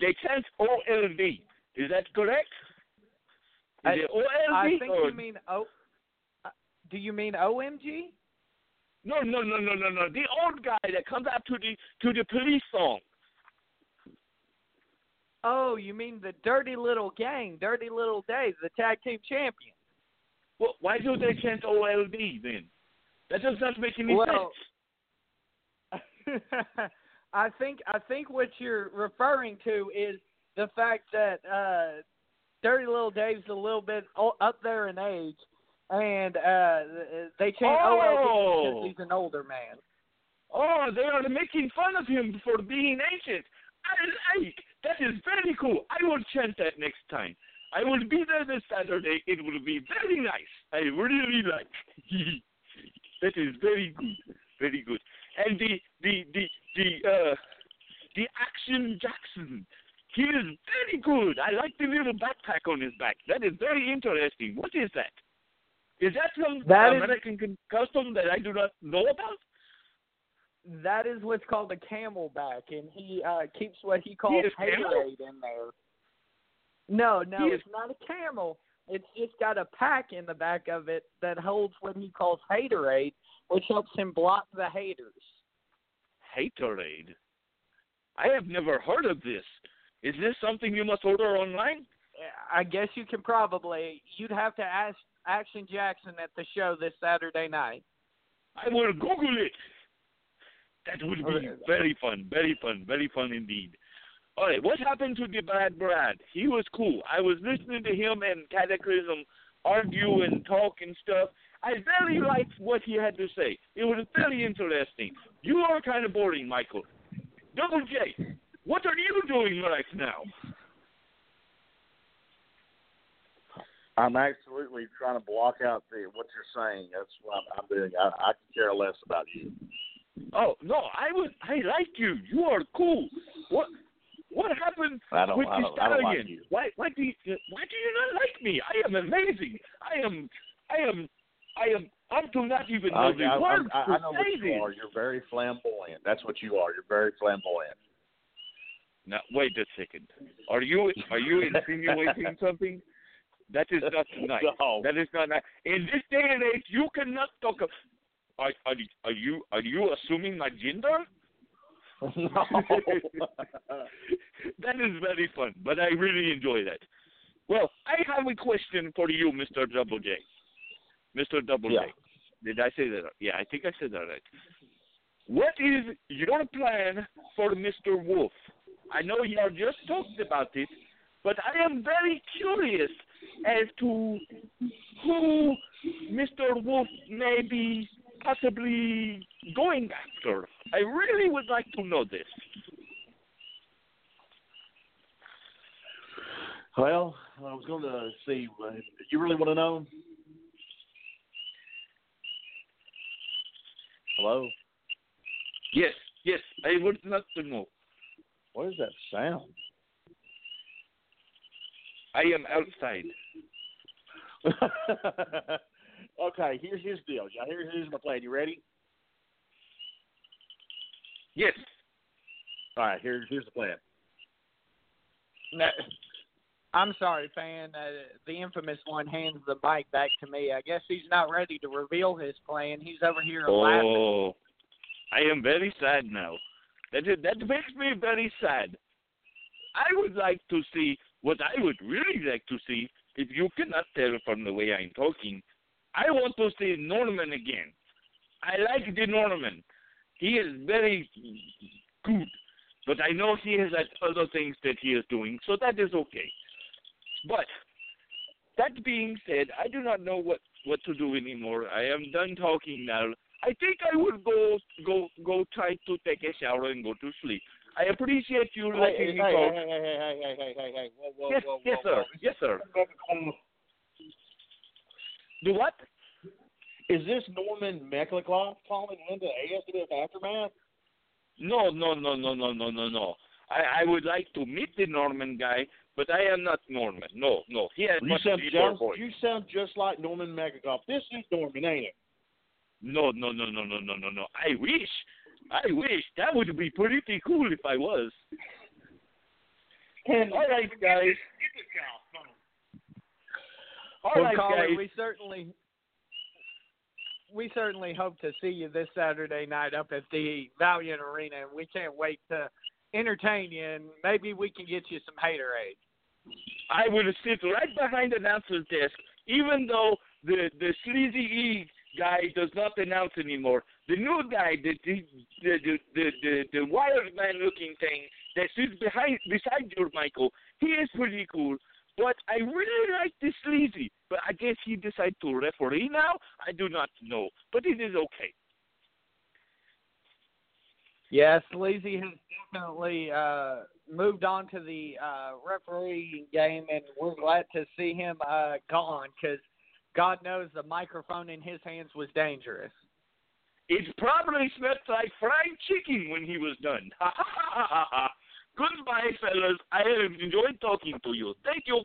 they chant OLD. Is that correct? Is I, it OLD I think or you mean O. uh, Do you mean OMG? No, no, no, no, no, no. The old guy that comes out to the to the police song. Oh, you mean the Dirty Little Gang, Dirty Little Dave, the tag team champion? Well, why do they chant OLD then? That does not make any Well- I think I think what you're referring to is the fact that uh Dirty Little Dave's a little bit o- up there in age, and uh they chant Oh! OLD because he's an older man. Oh, they are making fun of him for being ancient. I like. That is very cool. I will chant that next time. I will be there this Saturday. It will be very nice. I really like. that is very good. Very good. And the the the the uh the Action Jackson. He is very good. I like the little backpack on his back. That is very interesting. What is that? Is that some That is- American con- custom that I do not know about? That is what's called a CamelBak, and he uh keeps what he calls is camel? haterade in there. No, no, it's not a camel. It's just got a pack in the back of it that holds what he calls haterade, which helps him block the haters. Haterade. I have never heard of this. Is this something you must order online? I guess you can probably. You'd have to ask Action Jackson at the show this Saturday night. I will Google it. That would be very fun, very fun, very fun indeed. All right, what happened to the bad Brad? He was cool. I was listening to him and Cataclysm argue and talk and stuff. I very liked what he had to say. It was very interesting. You are kind of boring, Michael. Double J, what are you doing right now? I'm absolutely trying to block out the what you're saying. That's what I'm, I'm doing. I, I could care less about you. Oh no, I was I like you. You are cool. What what happened I with I the I don't like. Why why do you why do you not like me? I am amazing. I am I am I am I do not even know I, the I, words I, I to know what you are. You're very flamboyant. That's what you are. You're very flamboyant. Now wait a second. Are you are you insinuating something? That is not nice. No. That is not nice. In this day and age, you cannot talk. Of, are, are are you are you assuming my gender? that is very fun, but I really enjoy that. Well, I have a question for you, Mr. Double J. Mr. Double Yeah. J. Did I say that? Yeah, I think I said that right. What is your plan for Mr. Wolf? I know you have just talked about it, but I am very curious as to who Mr. Wolf may be possibly going after. I really would like to know this. Well, I was going to see. uh, You really want to know? Hello. Yes, yes, I would love to know. What is that sound? I am outside. okay, here's his deal. Yeah, Here's, here's my plan. You ready? Yes. All right. Here's here's the plan. No, I'm sorry, fan. Uh, the infamous one hands the mic back to me. I guess he's not ready to reveal his plan. He's over here laughing. Oh, I am very sad now. That that makes me very sad. I would like to see what I would really like to see. If you cannot tell from the way I'm talking, I want to see Norman again. I like the Norman. He is very good, but I know he has other things that he is doing, so that is okay. But that being said, I do not know what what to do anymore. I am done talking now. I think I will go go go try to take a shower and go to sleep. I appreciate you letting hey, me hey, talk. hey, hey, hey, hey, hey, hey, hey, hey, whoa, whoa, yes, whoa, yes, whoa, sir. whoa. Yes, sir. Do what? Is this Norman McLeod calling into ASWF Aftermath? No, no, no, no, no, no, no, no. I, I would like to meet the Norman guy, but I am not Norman. No, no. He has You much sound just voice. you sound just like Norman McLeod. This is Norman, ain't it? No, no, no, no, no, no, no, no. I wish. I wish. That would be pretty cool if I was. All right, guys. All well, right, caller, guys. we certainly we certainly hope to see you this Saturday night up at the Valiant Arena, and we can't wait to entertain you. And maybe we can get you some haterade. I will sit right behind the announcer's desk, even though the the sleazy E guy does not announce anymore. The new guy, the the the the the, the, the wired man looking thing that sits behind beside you, Michael, he is pretty cool. But I really like the sleazy. But I guess he decided to referee now. I do not know, but it is okay. Yes, Sleazy has definitely uh, moved on to the uh, refereeing game, and we're glad to see him uh, gone because God knows the microphone in his hands was dangerous. It probably smelled like fried chicken when he was done. Ha ha ha ha ha. Goodbye, fellas. I have enjoyed talking to you. Thank you.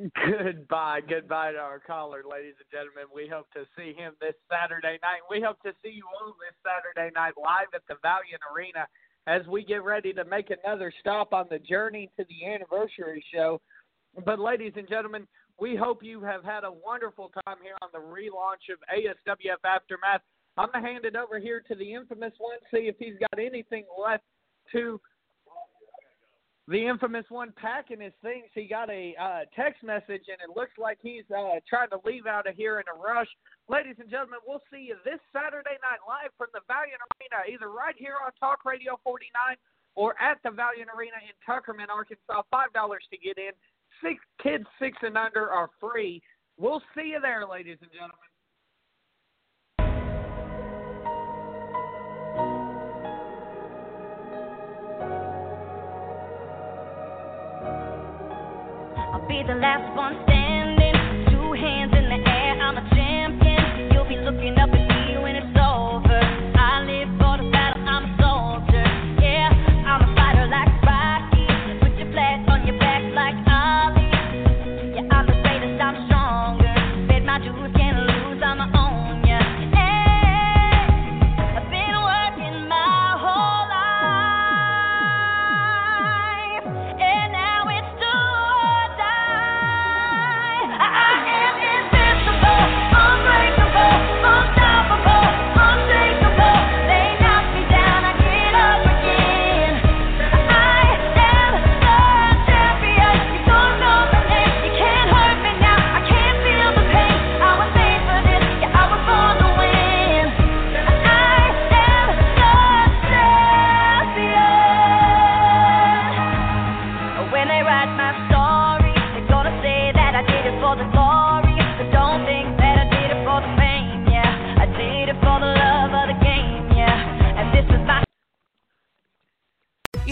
Goodbye. Goodbye to our caller, ladies and gentlemen. We hope to see him this Saturday night. We hope to see you all this Saturday night live at the Valiant Arena as we get ready to make another stop on the journey to the anniversary show. But, ladies and gentlemen, We hope you have had a wonderful time here on the relaunch of ASWF Aftermath. I'm going to hand it over here to the infamous one, see if he's got anything left to the infamous one packing his things. He got a uh, text message, and it looks like he's uh, trying to leave out of here in a rush. Ladies and gentlemen, we'll see you this Saturday night live from the Valiant Arena, either right here on Talk Radio 49 or at the Valiant Arena in Tuckerman, Arkansas. Five dollars to get in. Six kids six and under are free. We'll see you there, ladies and gentlemen. Be the last one standing. Two hands in the air, I'm a champion. You'll be looking up